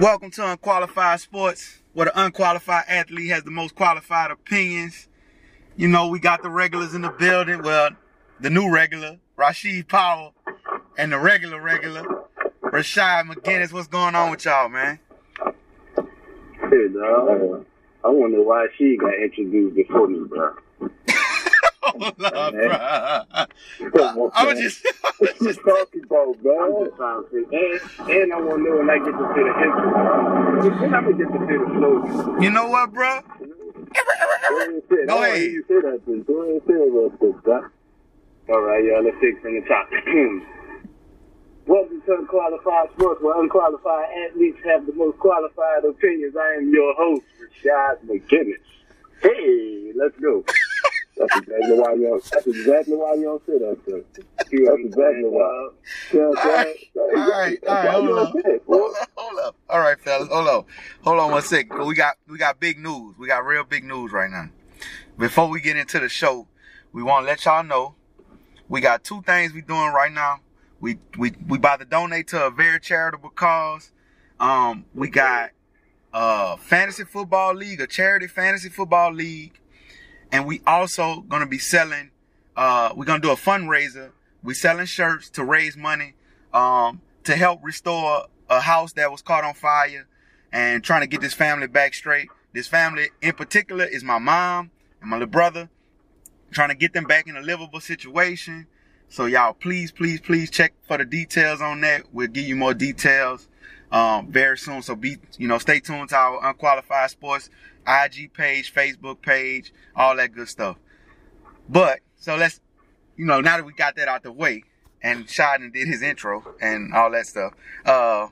Welcome to Unqualified Sports, where the unqualified athlete has the most qualified opinions. You know, we got the regulars in the building. Well, the new regular, Rashid Powell, and the regular regular, Rashad McGinnis. What's going on with y'all, man? Hey, dog. I wonder why she got introduced before me, bro. Bro. I was just, I was just talking about, bro? I'm just trying to see. And, and I want to know when I get to see the intro. When I get to see the flow? you know what, bro? Go ahead and say it. Go ahead. you say that, please. Go ahead and say it real quick, bro. All right, y'all. Let's take from the top. Welcome to Unqualified Sports, where unqualified athletes have the most qualified opinions. I am your host, Rashad McGinnis. Hey, let's go. That's exactly why y'all. That's exactly why y'all say that, sir. That's exactly why. You know what I'm saying? All right, all right, hold up. Hold up, hold up. All right, fellas, hold on, hold on one sec. We got we got big news. We got real big news right now. Before we get into the show, we want to let y'all know we got two things we doing right now. We we we about to donate to a very charitable cause. Um, we got uh fantasy football league, a charity fantasy football league, and we also gonna be selling. Uh, we're gonna do a fundraiser. We're selling shirts to raise money um, to help restore a house that was caught on fire and trying to get this family back straight. This family in particular is my mom and my little brother, trying to get them back in a livable situation. So y'all, please, please, please check for the details on that. We'll give you more details um, very soon. So be, you know, stay tuned to our Unqualified Sports IG page, Facebook page, all that good stuff. But so let's, you know, now that we got that out the way, and Shadden did his intro and all that stuff, uh,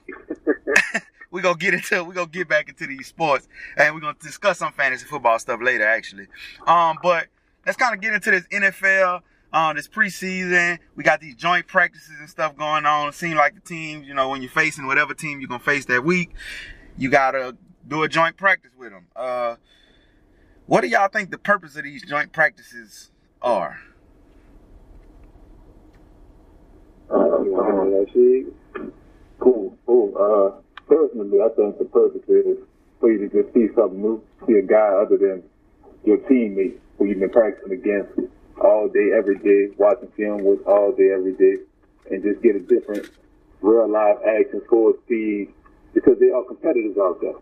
we gonna get into we gonna get back into these sports, and we're gonna discuss some fantasy football stuff later, actually. Um, but let's kind of get into this NFL. Um, this preseason, we got these joint practices and stuff going on. It seems like the teams, you know, when you're facing whatever team you're gonna face that week, you gotta do a joint practice with them. Uh, what do y'all think the purpose of these joint practices are? Uh? Cool, cool. Uh, personally, I think the purpose is for you to just see something new, see a guy other than your teammate who you've been practicing against all day, every day, watching film with all day, every day, and just get a different real life action, forward speed, because they are competitors out there.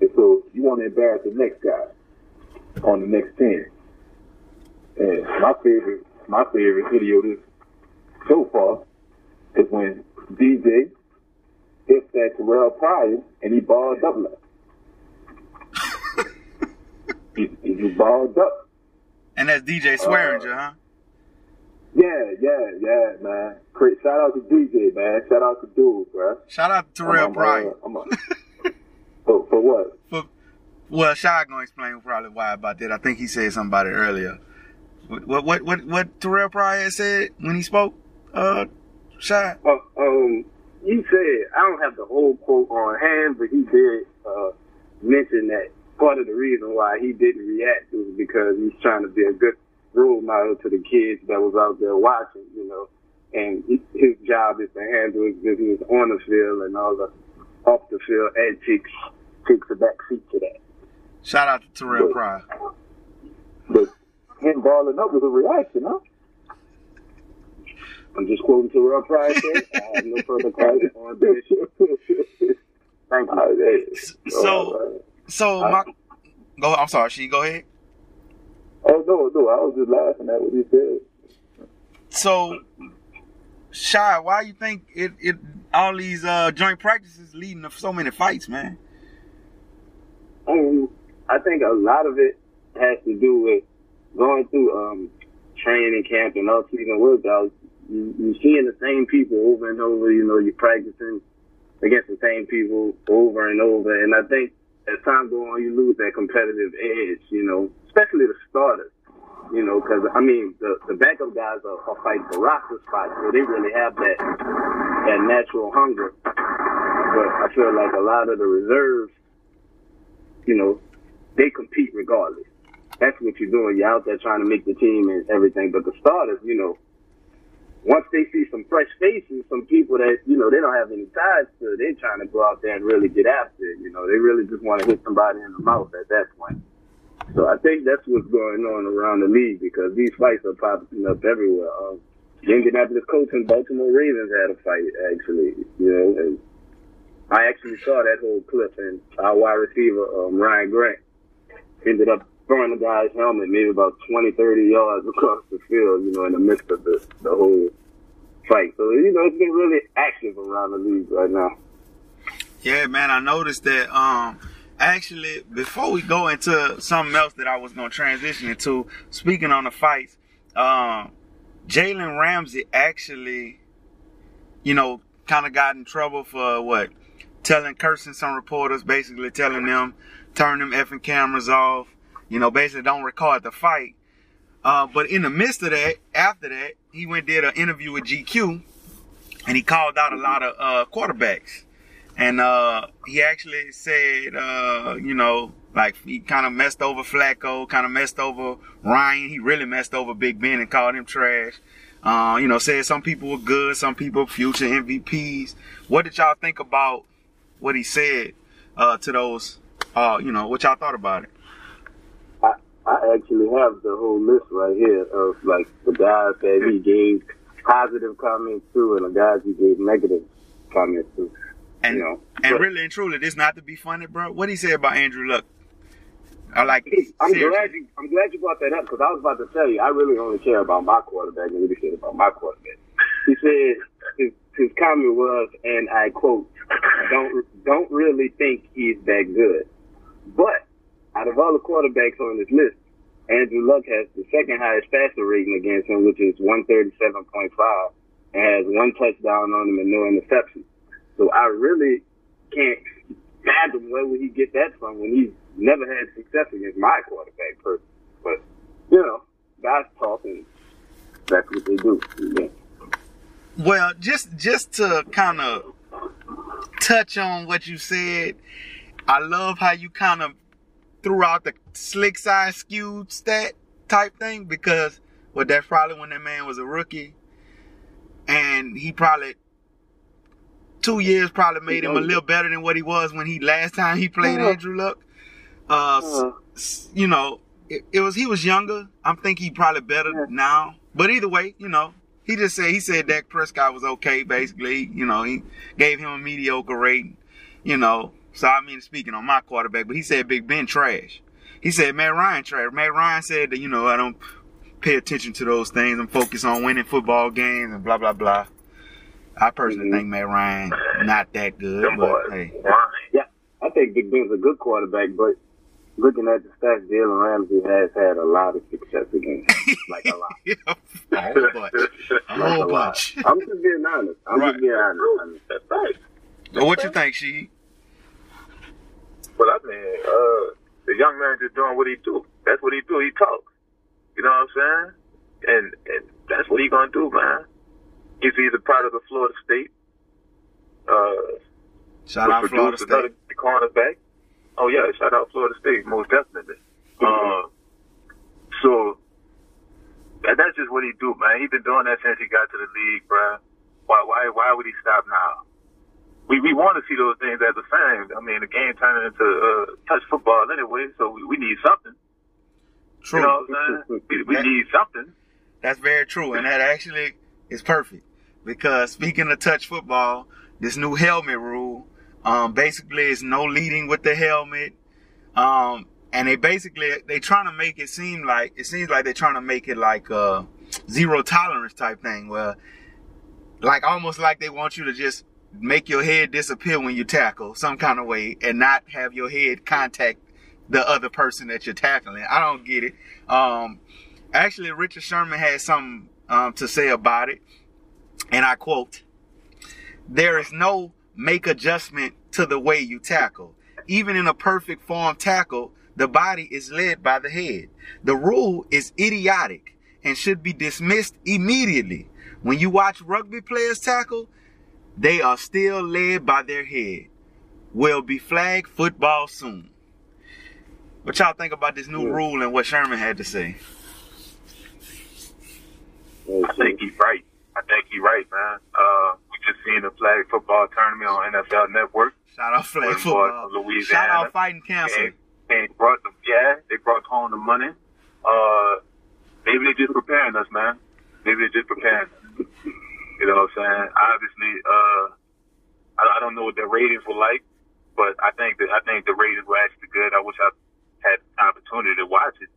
And so you want to embarrass the next guy on the next team. And my favorite, my favorite video this so far is when DJ hit that Terrell Pryor and he balled up like. he, he just balled up. And that's DJ Swearinger, huh? Yeah, yeah, yeah, man. Shout out to DJ, man. Shout out to dude, bro. Shout out to Terrell uh, Pryor. Uh, for, for what? For, well, Shy gonna explain probably why about that. I think he said something about it earlier. What what what what, Terrell Pryor said when he spoke? Uh, Shy. Oh, um, he said I don't have the whole quote on hand, but he did uh, mention that part of the reason why he didn't react was because he's trying to be a good role model to the kids that was out there watching, you know. And his job is to handle his business on the field and all the off the field antics takes a back seat to that. Shout out to Terrell Pryor. But him balling up was a reaction, huh? I'm just quoting Terrell Pryor. I have no further comment on this. Thank you. So so my go. I'm sorry. She go ahead. Oh no, no, I was just laughing at what he said. So, Shy, why you think it, it all these uh, joint practices leading to so many fights, man? Um, I think a lot of it has to do with going through um training camp and off season workouts. You, you're seeing the same people over and over. You know, you're practicing against the same people over and over. And I think as time goes on, you lose that competitive edge. You know, especially the starters. You know, because I mean, the the backup guys are, are fighting for roster spots, so they really have that that natural hunger. But I feel like a lot of the reserves, you know, they compete regardless. That's what you're doing. You're out there trying to make the team and everything. But the starters, you know, once they see some fresh faces, some people that, you know, they don't have any ties to, they're trying to go out there and really get after it. You know, they really just want to hit somebody in the mouth at that point. So I think that's what's going on around the league because these fights are popping up everywhere. Um, the Indianapolis Colts and Baltimore Ravens had a fight, actually, you know, and I actually saw that whole clip and our wide receiver, um, Ryan Grant, ended up throwing the guy's helmet maybe about 20, 30 yards across the field, you know, in the midst of the, the whole fight. So, you know, it's been really active around the league right now. Yeah, man, I noticed that, um, actually, before we go into something else that I was going to transition into, speaking on the fights, um, Jalen Ramsey actually, you know, kind of got in trouble for what? Telling, cursing some reporters, basically telling them, turn them effing cameras off, you know, basically don't record the fight. Uh, but in the midst of that, after that, he went did an interview with GQ, and he called out a lot of uh, quarterbacks, and uh, he actually said, uh, you know, like he kind of messed over Flacco, kind of messed over Ryan. He really messed over Big Ben and called him trash. Uh, you know, said some people were good, some people future MVPs. What did y'all think about what he said uh, to those? Uh, you know, what y'all thought about it? I I actually have the whole list right here of like the guys that he gave positive comments to and the guys he gave negative comments to. And you know, and but- really and truly, this not to be funny, bro. What he said about Andrew Luck? I like. I'm seriously. glad you I'm glad you brought that up because I was about to tell you I really only care about my quarterback and he said about my quarterback. He said his, his comment was, and I quote, "Don't don't really think he's that good." But out of all the quarterbacks on this list, Andrew Luck has the second highest passer rating against him, which is 137.5, and has one touchdown on him and no interceptions. So I really can't fathom where would he get that from when he's never had success against my quarterback person. But you know, guys talk and that's what they do. Yeah. Well, just just to kind of touch on what you said, I love how you kind of threw out the slick side skewed stat type thing because well, that's probably when that man was a rookie, and he probably two years probably made him a little better than what he was when he last time he played Uh-huh. Andrew Luck. Uh, Uh-huh. s- you know, it, it was he was younger. I'm think he probably better now. But either way, you know, he just said he said Dak Prescott was okay. Basically, you know, he gave him a mediocre rating. You know, so I mean, speaking on my quarterback, but he said Big Ben trash. He said Matt Ryan trash. Matt Ryan said that you know I don't pay attention to those things. I'm focused on winning football games and blah blah blah. I personally Mhm. think Matt Ryan not that good, Them but boys. hey, Why? I think Big Ben's a good quarterback, but looking at the stats, Jalen Ramsey has had a lot of success against him. Like a lot. a whole bunch, a whole a lot. bunch. I'm just being honest. I'm Right. just being honest. That's right. So what you think, she? Well, I mean, uh, the young man just doing what he do. That's what he do. He talks. You know what I'm saying? And and that's what he gonna do, man. He's either part of the Florida State. Uh, Shout out which Florida produced another State. cornerback. Oh yeah, shout out Florida State, most definitely. Uh, so that, that's just what he do, man. He been doing that since he got to the league, bruh. Why why why would he stop now? We we want to see those things as a fan. I mean, the game turning into uh, touch football anyway, so we, we need something. True. You know what I'm saying? We, we need something. That's very true, and that actually is perfect because speaking of touch football, this new helmet rule, um, basically it's no leading with the helmet, um, and they basically they trying to make it seem like it seems like they're trying to make it like a zero tolerance type thing, where like almost like they want you to just make your head disappear when you tackle some kind of way and not have your head contact the other person that you're tackling. I don't get it. Um, actually, Richard Sherman had something um, to say about it, and I quote: "There is no make adjustment to the way you tackle. Even in a perfect form tackle, the body is led by the head. The rule is idiotic and should be dismissed immediately. When you watch rugby players tackle, they are still led by their head. Will be flag football soon." What y'all think about this new Yeah. rule and what Sherman had to say? I think he's right. I think you're right, man. Uh, we just seen the flag football tournament on NFL Network. Shout out flag football. Louisiana. Shout out fighting cancer. And, and brought the yeah, they brought home the money. Uh, maybe they're just preparing us, man. Maybe they're just preparing us. You know what I'm saying? Obviously, uh, I, I don't know what their ratings were like, but I think that I think the ratings were actually good. I wish I had the opportunity to watch it.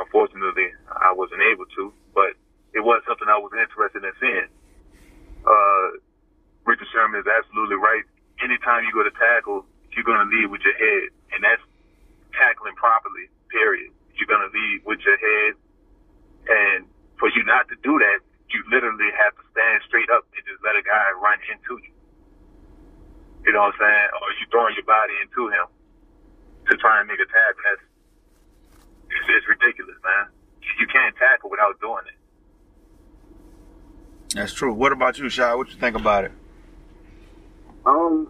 Unfortunately, I wasn't able to, but it wasn't something I was interested in seeing. Uh, Richard Sherman is absolutely right. Anytime you go to tackle, you're going to lead with your head, and that's tackling properly. Period. You're going to lead with your head, and for you not to do that, you literally have to stand straight up and just let a guy run into you. You know what I'm saying? Or you throwing your body into him to try and make a tackle. That's it's, it's ridiculous, man. You can't tackle without doing it. That's true. What about you, Shy? What you think about it? Um,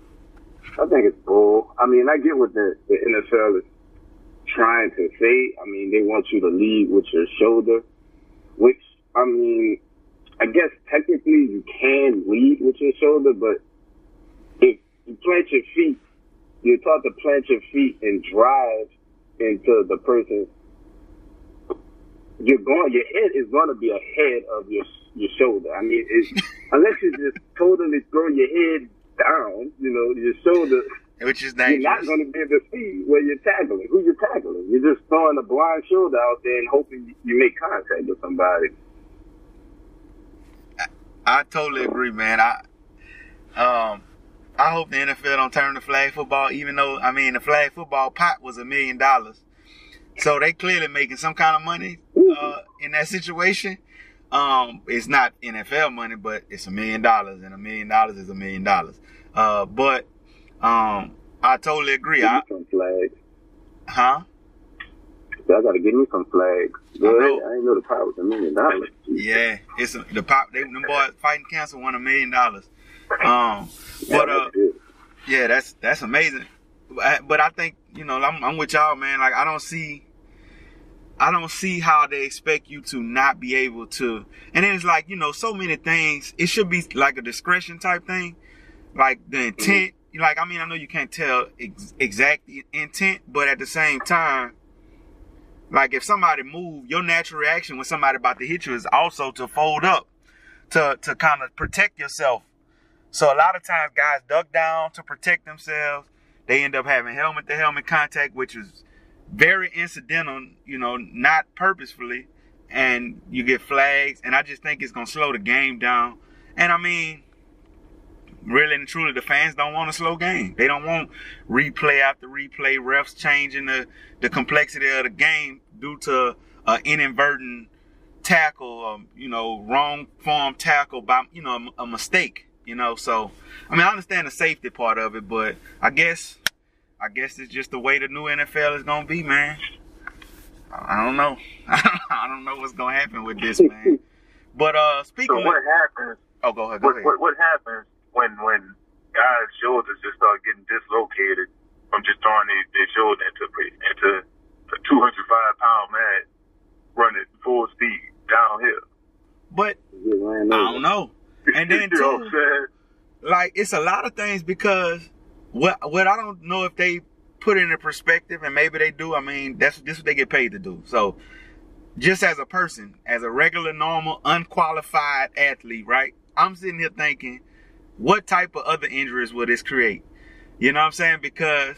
I think it's bull. I mean, I get what the, the NFL is trying to say. I mean, they want you to lead with your shoulder, which, I mean, I guess technically you can lead with your shoulder, but if you plant your feet, you're taught to plant your feet and drive into the person. You're going, your head is going to be ahead of your your shoulder. I mean, unless you just totally throw your head down, you know, your shoulder Which is you're not going to be able to see where you're tackling, who you're tackling. You're just throwing a blind shoulder out there and hoping you make contact with somebody. I totally agree, man. I um I hope the NFL don't turn to flag football, even though I mean the flag football pot was a million dollars. So they clearly making some kind of money uh, in that situation. Um, it's not NFL money, but it's a million dollars, and a million dollars is a million dollars. Uh, but um, I totally agree. I, some flags. huh? I got to give me some flags. Go I know. I know the pot was a million dollars. Yeah, it's a, the pop. They them boys fighting cancer won a million dollars. Um, Yeah, but uh, that's. Yeah, that's that's amazing. But but I think you know I'm, I'm with y'all, man. Like I don't see, I don't see how they expect you to not be able to. And then it's like you know so many things. It should be like a discretion type thing, like the mm-hmm. intent. Like I mean I know you can't tell ex- exact intent, but at the same time, like if somebody move, your natural reaction when somebody about to hit you is also to fold up, to to kind of protect yourself. So a lot of times guys duck down to protect themselves. They end up having helmet to helmet contact, which is very incidental, you know, not purposefully. And you get flags. And I just think it's gonna slow the game down. And I mean, really and truly, the fans don't want a slow game. They don't want replay after replay, refs changing the, the complexity of the game due to uh, inadvertent tackle, um, you know, wrong form tackle by, you know, a mistake, you know. So, I mean, I understand the safety part of it, but I guess, I guess it's just the way the new NFL is gonna be, man. I I don't know. I don't know what's gonna happen with this, man. But uh, speaking, So of, what happens? oh, go ahead, go What, ahead. what what happens when when guys' shoulders just start getting dislocated from just throwing their, their shoulder into into a 205 pound man running full speed downhill? But I don't know. And then you know what too, like it's a lot of things because what what I don't know if they put it in perspective and maybe they do. I mean, that's this what they get paid to do. So just as a person, as a regular, normal, unqualified athlete, right? I'm sitting here thinking, what type of other injuries will this create? You know what I'm saying? Because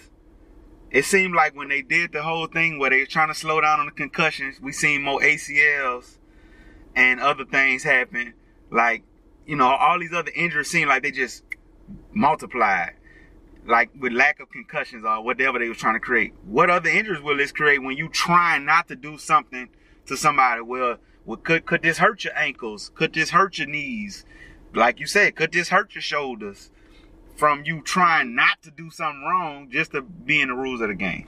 it seemed like when they did the whole thing where they were trying to slow down on the concussions, we seen more ACLs and other things happen. Like, you know, all these other injuries seem like they just multiplied. Like with lack of concussions or whatever they was trying to create. What other injuries will this create when you trying not to do something to somebody? Well, well could could this hurt your ankles? Could this hurt your knees? Like you said, could this hurt your shoulders? From you trying not to do something wrong just to be in the rules of the game.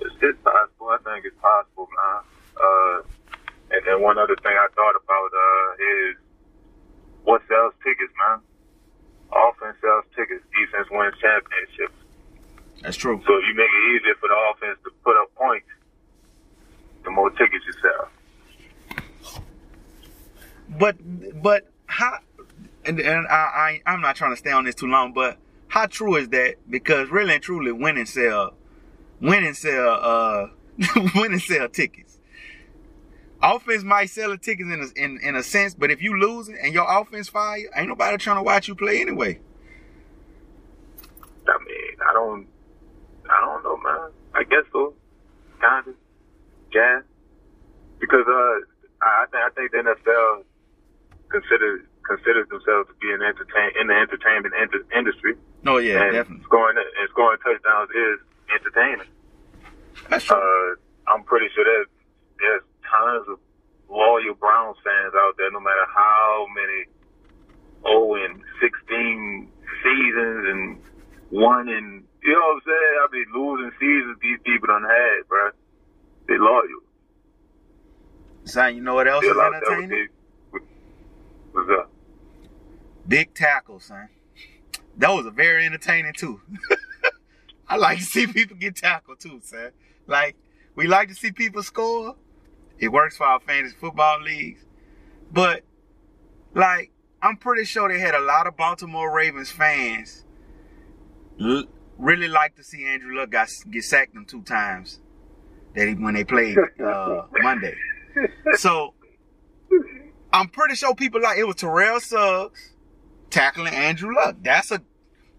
It's, possible. I think it's possible, man. Uh, and then one other thing I thought about uh, is what sells tickets, man. Offense sells tickets. Defense wins championships. That's true. So if you make it easier for the offense to put up points, the more tickets you sell. but but how? And, and I, I I'm not trying to stay on this too long, but how true is that? Because really and truly, winning sell, winning sell, uh, winning sell tickets. Offense might sell the tickets in a, in, in a sense, but if you lose it and your offense fire, ain't nobody trying to watch you play anyway. I mean, I don't, I don't know, man. I guess so, kind of, yeah. Because uh, I think I think the NFL considers considers themselves to be an entertain in the entertainment in- industry. Oh yeah, and definitely. Scoring and scoring touchdowns is entertaining. That's true. Uh, I'm pretty sure that there's tons of loyal Browns fans out there, no matter how many 0 and 16 seasons and one and you know what I'm saying? I mean, losing seasons these people done had, bro. They loyal. Son, you know what else They're is entertaining? big- What's up? Big tackle, son. That was a very entertaining too. I like to see people get tackled too, son. Like we like to see people score. It works for our fantasy football leagues, but like I'm pretty sure they had a lot of Baltimore Ravens fans really like to see Andrew Luck got, get sacked them two times that he, when they played uh, Monday. So I'm pretty sure people like it was Terrell Suggs tackling Andrew Luck. That's a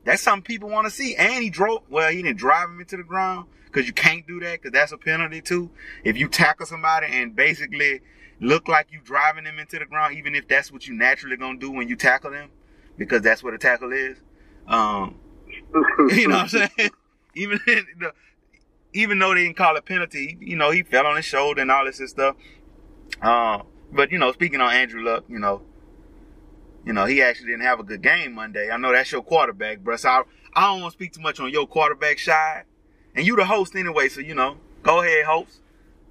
that's something people want to see. And he drove well, he didn't drive him into the ground because you can't do that because that's a penalty too. If you tackle somebody and basically look like you driving them into the ground, even if that's what you naturally gonna do when you tackle them, because that's what a tackle is. Um, you know what I'm saying? even the, even though they didn't call it penalty, you know, he fell on his shoulder and all this and stuff. Um, but you know, speaking on Andrew Luck, you know, you know, he actually didn't have a good game Monday. I know that's your quarterback, bro. So I, I don't want to speak too much on your quarterback side. And you the host anyway, so you know, go ahead, host.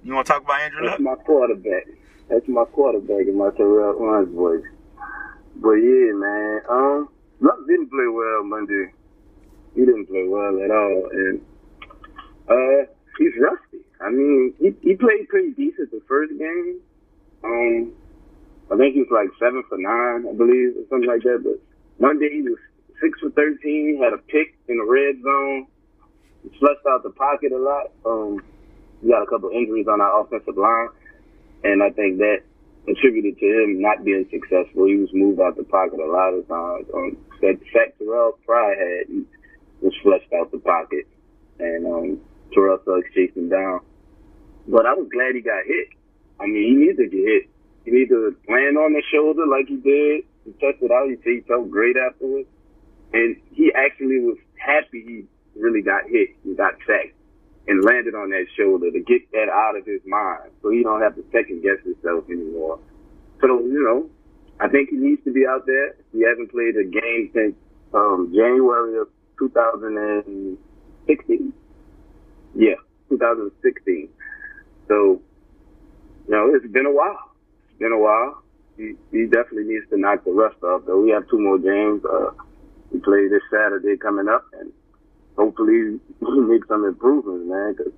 You want to talk about Andrew Luck? That's my quarterback. That's my quarterback in my Terrell Owens voice. But yeah, man. Um, Luck didn't play well Monday. He didn't play well at all, and uh, he's rusty. I mean, he he played pretty decent the first game. Um, I think he was like seven for nine, I believe, or something like that. But Monday he was six for thirteen. Had a pick in the red zone. He flushed out the pocket a lot. Um, we got a couple injuries on our offensive line, and I think that contributed to him not being successful. He was moved out the pocket a lot of times. Um, that sack Terrell Pryor had was flushed out the pocket, and um, Terrell Suggs chased him down. But I was glad he got hit. I mean, he needed to get hit. He needed to land on the shoulder like he did. He tested out. He he felt great afterwards, and he actually was happy he really got hit. and got sacked and landed on that shoulder to get that out of his mind so he don't have to second guess himself anymore. So, you know, I think he needs to be out there. He hasn't played a game since um, January of 2016. Yeah, 2016. So, you know, it's been a while. It's been a while. He, he definitely needs to knock the rust off, though. We have two more games. Uh, we play this Saturday coming up, and hopefully we make some improvements, man, because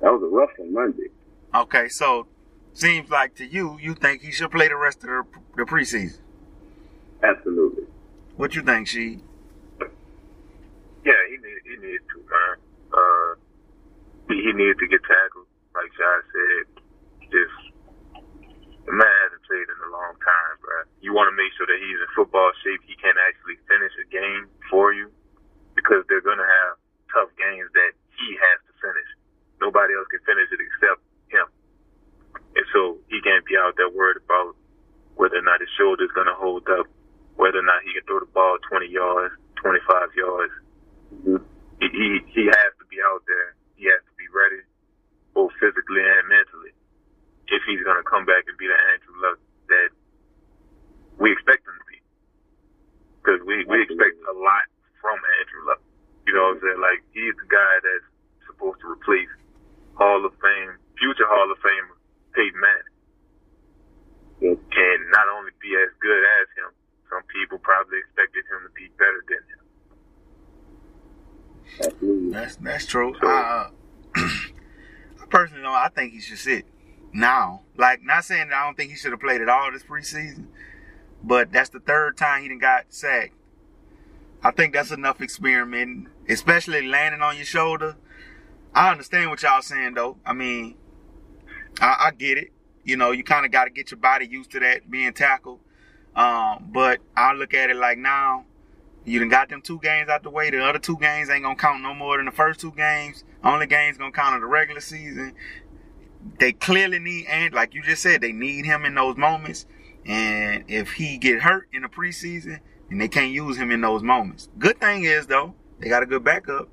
that was a rough one Monday. Okay, so seems like to you, you think he should play the rest of the, the preseason. Absolutely. What you think, she? Yeah, he need he needs to, man. Uh, he, he needs to get tackled, like Josh said. Just the man hasn't played in a long time, bro. You want to make sure that he's in football shape. He can actually finish a game for you because they're gonna have tough games that he has to finish. Nobody else can finish it except him, and so he can't be out there worried about whether or not his shoulder's gonna hold up, whether or not he can throw the ball 20 yards, 25 yards Mm-hmm. he, he he has to be out there. He has to be ready, both physically and mentally, if he's gonna come back and be the Andrew Luck that we expect him to be. Because we we expect a lot from Andrew Luck. You know what I'm saying? Like he's the guy that's supposed to replace Hall of Fame, future Hall of Famer Peyton Manning, Yes. and not only be as good as him. Some people probably expected him to be better than him. Absolutely. That's that's true. Uh, I personally know I think he should sit. now. Like, not saying that I don't think he should have played at all this preseason, but that's the third time he done got sacked. I think that's enough experimenting, especially landing on your shoulder. I understand what y'all saying though. I mean, I, I get it. You know, you kind of got to get your body used to that being tackled. Um, but I look at it like now, you done got them two games out the way. The other two games ain't gonna count no more than the first two games. Only games gonna count in the regular season. They clearly need, and like you just said, they need him in those moments. And if he get hurt in the preseason, and they can't use him in those moments. Good thing is though, they got a good backup.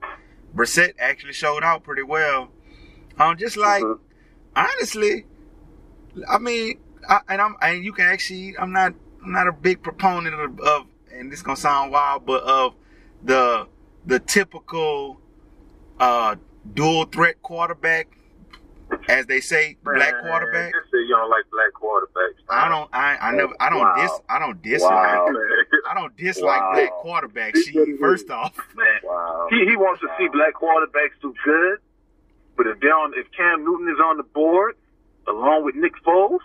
Brissett actually showed out pretty well. Um, just like Mhm. honestly, I mean, I, and I'm and you can actually, I'm not, I'm not a big proponent of, of and this gonna sound wild, but of the the typical uh dual threat quarterback, as they say, black quarterback. Just say you don't like black quarterbacks. I don't, I, I never, I don't Wow. dis, I don't dislike, Wow. I don't dislike Wow. black quarterbacks. She, first off, man. Wow. He he wants to see black quarterbacks do good, but if they on if Cam Newton is on the board along with Nick Foles,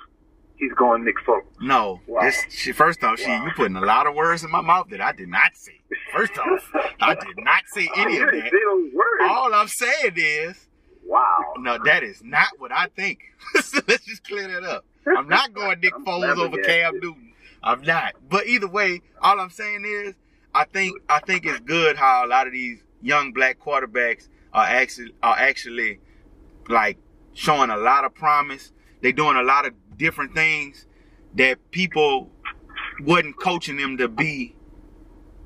he's going Nick Foles. no, Wow. this, she, first off, she, you putting a lot of words in my mouth that I did not say. First off, I did not say any of that. say those words. All I'm saying is, Wow. no, that is not what I think. so let's just clear that up. I'm not going Nick I'm Foles over. Cam Newton. I'm not. But either way, all I'm saying is, I think I think it's good how a lot of these young black quarterbacks are actually are actually like showing a lot of promise. They're doing a lot of different things that people wasn't coaching them to be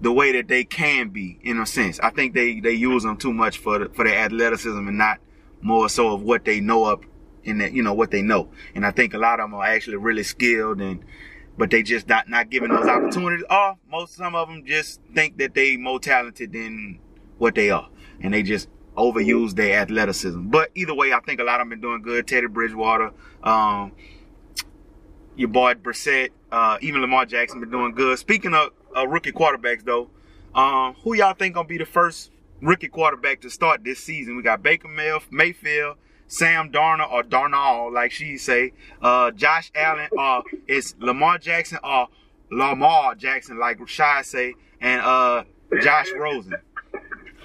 the way that they can be in a sense. I think they they use them too much for the, for their athleticism and not more so of what they know up in that you know what they know. And I think a lot of them are actually really skilled and but they just not not given those opportunities. Or most some of them just think that they more talented than what they are, and they just overuse their athleticism. But either way, I think a lot of them been doing good. Teddy Bridgewater, um, your boy Brissett, uh, even Lamar Jackson been doing good. Speaking of uh, rookie quarterbacks, though, um, who y'all think gonna be the first rookie quarterback to start this season? We got Baker May- Mayfield, Sam Darnold or Darnold, like she say, uh, Josh Allen, or it's Lamar Jackson or Lamar Jackson, like Shy say, and uh, Josh Rosen.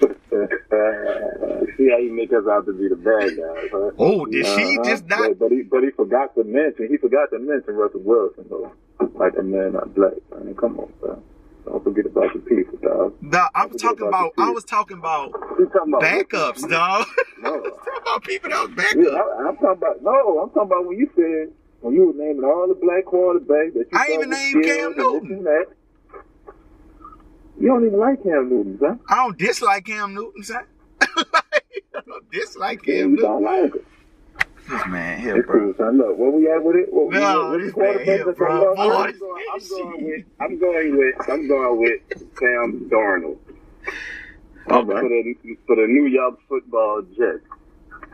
See how you make us out to be the bad guys, huh? Oh, did she Uh-huh. just not? But, but he but he forgot to mention he forgot to mention Russell Wilson though. Like a man not black. I mean, come on, bro. Don't forget about the people, dog. I was Forget talking about about. I was talking about talking about backups, dog. I No. was talking about people that was backups. I, I'm talking about no. I'm talking about when you said when you were naming all the black quarterbacks that you I even named Cam Newton. that. You don't even like Cam Newton, huh? I don't dislike Cam Newton, son. I don't dislike Yeah, Cam you Newton. don't like it. This man here, It's bro. cool, son. Look, where we at with it? What, No, what, this man here, quarterbacks bro. that you love? Boy, I'm going with I'm going with I'm going with Sam Darnold All for the for the New York Football Jets.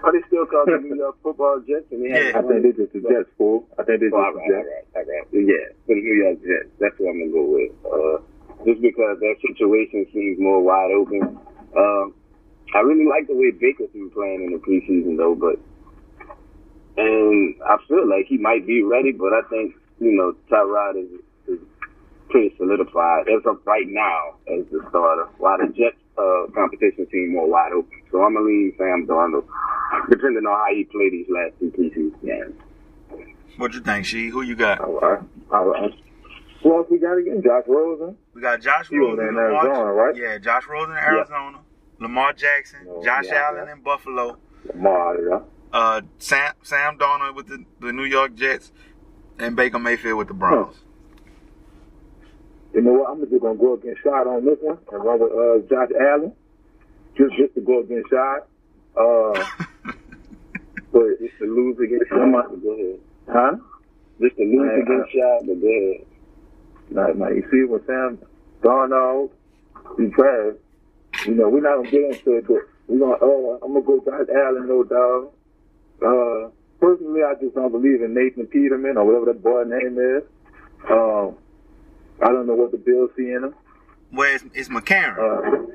Are they still called the New York Football Jets? And they Yeah. I think they just the Jets, fool. I think they just Oh, all the right, all Jets. right, all right. Yeah, for the New York Jets. That's what I'm gonna go with. Uh, just because that situation seems more wide open. Um, I really like the way Baker's been playing in the preseason though, but and I feel like he might be ready, but I think you know Tyrod is, is pretty solidified as of right now as the starter, while the Jets uh, competition seems more wide open. So I'm gonna lean Sam Darnold, depending on how he played these last two preseason games. What you think, she? Who you got? All right. All right. Who else we got again? Josh Rosen. We got Josh He Rosen, in Lamar, Arizona, right? Yeah, Josh Rosen in Arizona, Lamar Jackson, Oh, Josh yeah, Allen yeah. in Buffalo, Lamar, yeah. Uh, Sam Sam Darnold with the, the New York Jets, and Baker Mayfield with the Browns. You know what? I'm just gonna go against shot on this one and run with uh, Josh Allen, just just to go against shot. Uh, but Just to lose against Shot, but go ahead. huh? Just to lose Man, against Shot, but go ahead. Now, now you see what Sam Darnold, he trash. You know, we're not gonna get into it, but we're gonna. Uh, I'm gonna go Josh Allen, no doubt. Uh, personally, I just don't believe in Nathan Peterman or whatever that boy name is. Um, I don't know what the Bills see in him. Well, it's, it's McCarron. Uh,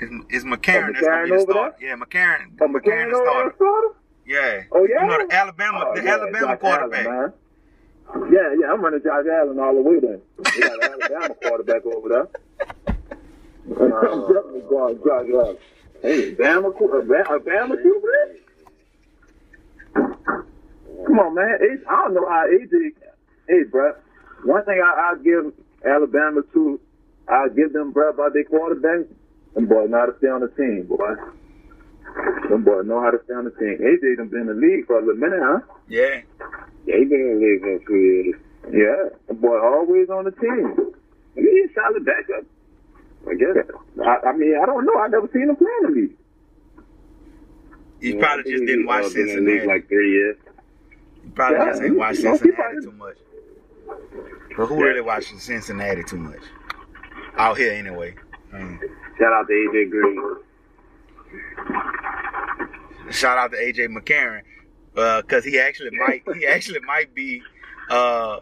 It's, it's McCarron Oh, that's gonna be the McCarron starter. Yeah, McCarron. oh, McCarron McCarron the starter. starter? Yeah. Oh, yeah? You know the Alabama, Oh, the yeah, Alabama Josh quarterback. Allen, man. Yeah, yeah, I'm running Josh Allen all the way then. We got an Alabama quarterback over there. I'm definitely going Josh Allen. Hey, Bama, qu- Ba- uh, Bama QB? Come on, man. It's, I don't know how AJ. Hey, bro. One thing I, I'll give Alabama to, I'll give them, bro, about their quarterback. Them boys know how to stay on the team, boy. Them boys know how to stay on the team. AJ done been in the league for a little minute, huh? Yeah. Yeah, he been in the league for a few years. Yeah, the boy always on the team. I mean, he's a solid backup. I guess. I, I mean, I don't know. I never seen him play in the league. He Yeah, probably just didn't uh, watch been in the league Cincinnati. like three years. He probably Yeah, just ain't he- watched you know, he Cincinnati too much. But who really watches Cincinnati too much? Out here anyway. Mm. Shout out to AJ Green. Shout out to AJ McCarron, because he actually might he actually might be uh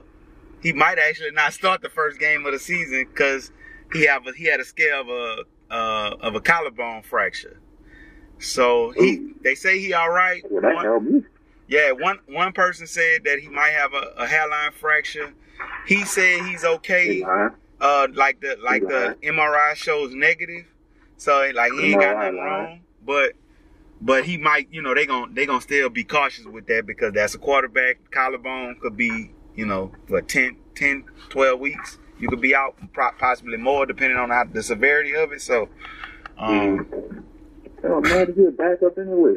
he might actually not start the first game of the season because he have a, he had a scare of a uh, of a collarbone fracture. So he they say he all right. Well, that helped me. yeah, one one person said that he might have a, a hairline fracture. He said he's okay. Uh, like the like the MRI shows negative, so like he ain't got nothing wrong. But but he might, you know, they gon' they gonna still be cautious with that because that's a quarterback. Collarbone could be, you know, for 10, 10 12 weeks. You could be out possibly more depending on how, the severity of it. So, um, Oh, man, to be a backup anyway.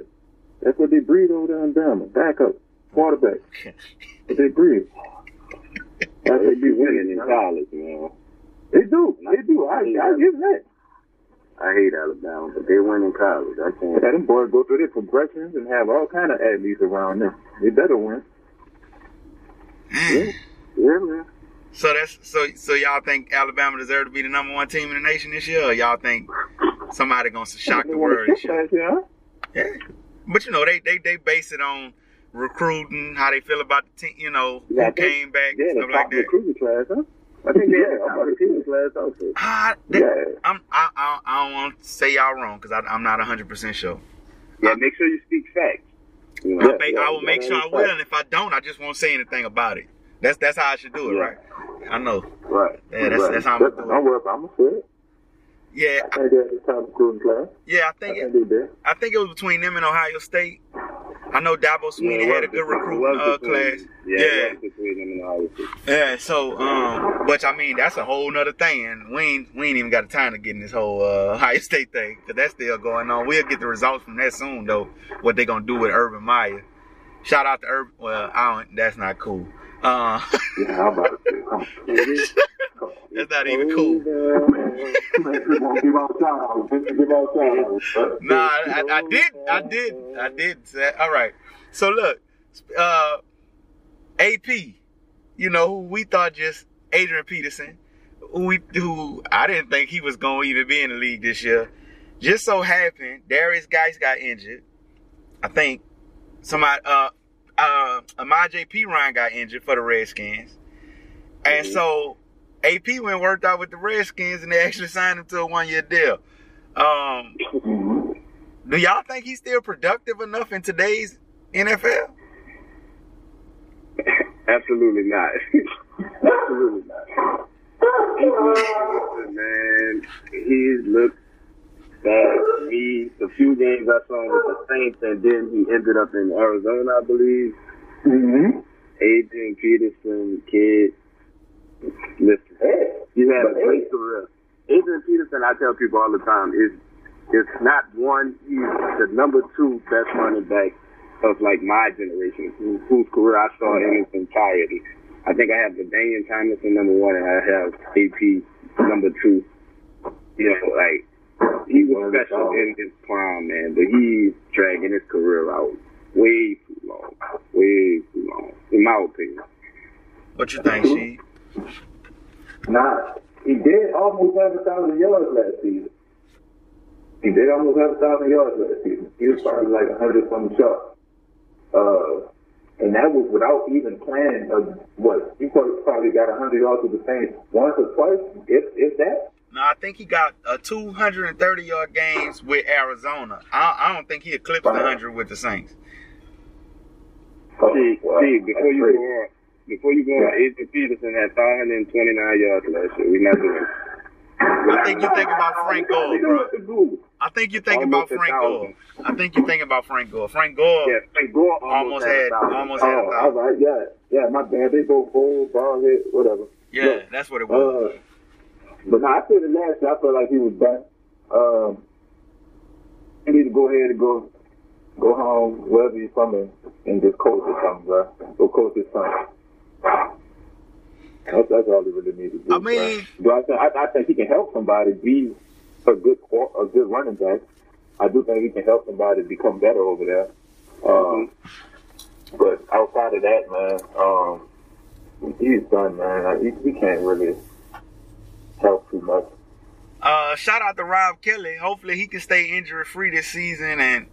That's what they breed over there in Bama. Backup, quarterback. What they breed. That's what they Be be winning in college, man. They do. They do. I, I give that. I hate Alabama, but they win in college. I can't. Yeah, them boys go through their progressions and have all kind of athletes around them. They better win. mm. Yeah, man. So that's so so y'all think Alabama deserve to be the number one team in the nation this year, or y'all think somebody gonna shock the world this year? last year, huh? Yeah, but you know they they they base it on recruiting, how they feel about the team, you know, Yeah, who they- came back, Yeah, the stuff like top that. recruiting class, huh? I think yeah, I'm about recruiting class also. Ah, that- Yeah. I'm I, I I don't want to say y'all wrong because I'm not 100 percent sure. Yeah, make sure you speak facts. You know? I, make, I will yeah, make sure I will, right. and if I don't, I just won't say anything about it. That's that's how I should do it, Yeah. right? I know. Right. Yeah, that's right. that's how I'm gonna do it. Don't worry about. I'm gonna say it. Yeah, I think they're the top recruiting class. yeah. I I think think it. I think it was between them and Ohio State. I know Dabo Swinney Yeah, had a good recruiting uh, class. Yeah, Yeah. it was between them and Ohio State. Yeah, so um, but I mean that's a whole nother thing, and we ain't we ain't even got the time to get in this whole uh, Ohio State thing because that's still going on. We'll get the results from that soon, though. What they gonna do with Urban Meyer? Shout out to Urban. Well, I don't. That's not cool. Uh, Yeah, I'm about to that's not even cool. Give out shout outs. Give out shout outs. Nah, I, I did. I did. I did. Say, all right. So look, uh, AP. You know who we thought just Adrian Peterson, who we who I didn't think he was going to even be in the league this year. Just so happened Derrius Guice got injured. I think somebody uh uh Ahmad P. Ryan got injured for the Redskins. And so AP went and worked out with the Redskins and they actually signed him to a one year deal. Um do y'all think he's still productive enough in today's NFL? Absolutely not. Absolutely not. Listen, man, he's looked bad. He the few games I saw him with the Saints, and then he ended up in Arizona, I believe. Mm-hmm. Adrian Peterson, kid. Listen, he's had a great career. Adrian Peterson, I tell people all the time, is is not one. He's the number two best running back of like my generation, who, whose career I saw in its entirety. I think I have the LaDainian Tomlinson number one, and I have AP number two. You know, like he was special in his prime, man, but he's dragging his career out way too long, way too long, in my opinion. What you think, she? Nah, he did almost have a thousand yards last season. He did almost have a thousand yards last season. He was probably like a hundred something short. Uh, and that was without even playing. Uh, what he probably probably got a hundred yards with the Saints once or twice, if if that. No, I think he got a 230 yard games with Arizona. I, I don't think he eclipsed 100 with the Saints. See, wow. see, before you go on, before you go on, Adrian Peterson had 529 yards last year. We're not doing it. I think you think about Frank Gore, bro. went to Google. I think you think Almost about Frank Gore. I think you think about Frank Gore. Frank Gore Yeah, Frank Gore almost almost, had a thousand. almost had a Oh, all thousand. right, yeah, yeah. My bad. They both old, bald head, whatever. Yeah, that's what it was. Uh, but now I feel the last year, I felt like he was done. Um, he need to go ahead and go go home wherever he's from and, and just coach or something, bro. Go coach his son. That's, that's all he really needs to do. I mean- bro. I, think, I, I think he can help somebody be a good a good running back. I do think he can help somebody become better over there. Um, but outside of that, man, um, he's done, man. He, he can't really help too much. Uh, shout out to Rob Kelley. Hopefully he can stay injury free this season and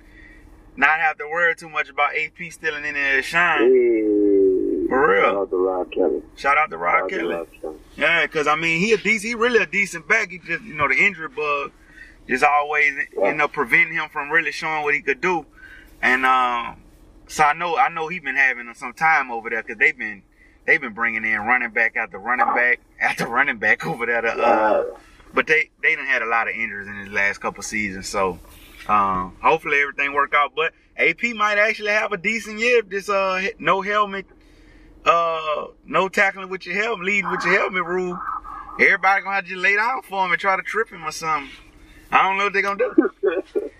not have to worry too much about AP stealing any of his shine. Hey, For real. Shout out to Rob Kelley. Shout out to Rob to Kelley. Rob Kelley. Yeah, because I mean he a decent, he really a decent back. He just you know the injury bug just always end up preventing him from really showing what he could do. And um, so I know I know he's been having some time over there because they've been they've been bringing in running back after running back after running back over there. To, uh, but they they done had a lot of injuries in his last couple seasons, so um, hopefully everything work out. But AP might actually have a decent year if this uh no helmet, uh no tackling with your helmet, leading with your helmet rule. Everybody gonna have to just lay down for him and try to trip him or something. I don't know what they gonna do.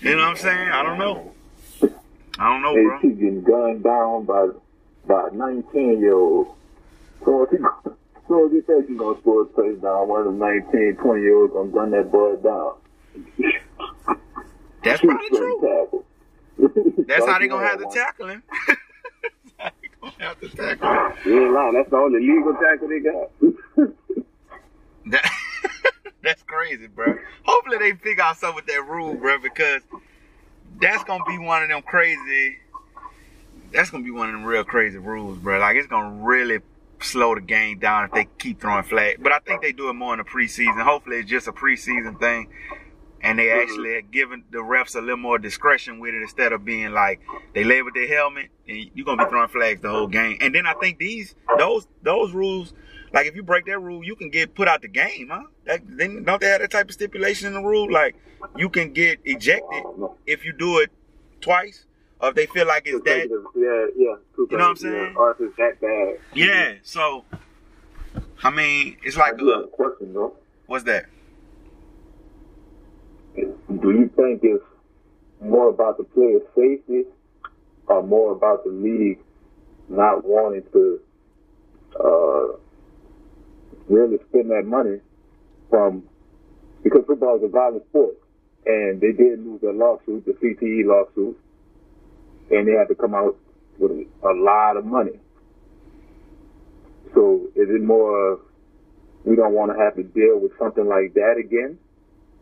You know what I'm saying? I don't know. I don't know, bro. he's getting gunned down by by 19 year old. So so he thinks he's gonna score a touchdown, one of them 19, 20 year olds gonna gun that boy down. That's probably true. That's how they you gonna have to tackle him. That's how they gonna have to tackle him. You ain't lying. That's the only legal tackle they got. That, that's crazy, bro. Hopefully they figure out something with that rule, bro, because that's gonna be one of them crazy. That's gonna be one of them real crazy rules, bro. Like it's gonna really slow the game down if they keep throwing flags. But I think they do it more in the preseason. Hopefully it's just a preseason thing. And they mm-hmm. actually are giving the refs a little more discretion with it instead of being like they lay with their helmet and you're gonna be throwing flags the whole game. And then I think these those those rules, like if you break that rule, you can get put out the game, huh? That, then don't they have that type of stipulation in the rule? Like you can get ejected if you do it twice, or if they feel like it's that. yeah, yeah. You know what I'm saying? Or if it's that bad. Yeah. So, I mean, it's like I do have a question though. what's that? Do you think it's more about the player's safety or more about the league not wanting to uh, really spend that money from because football is a violent sport and they did lose their lawsuit, the CTE lawsuit, and they had to come out with a lot of money. So is it more of we don't want to have to deal with something like that again,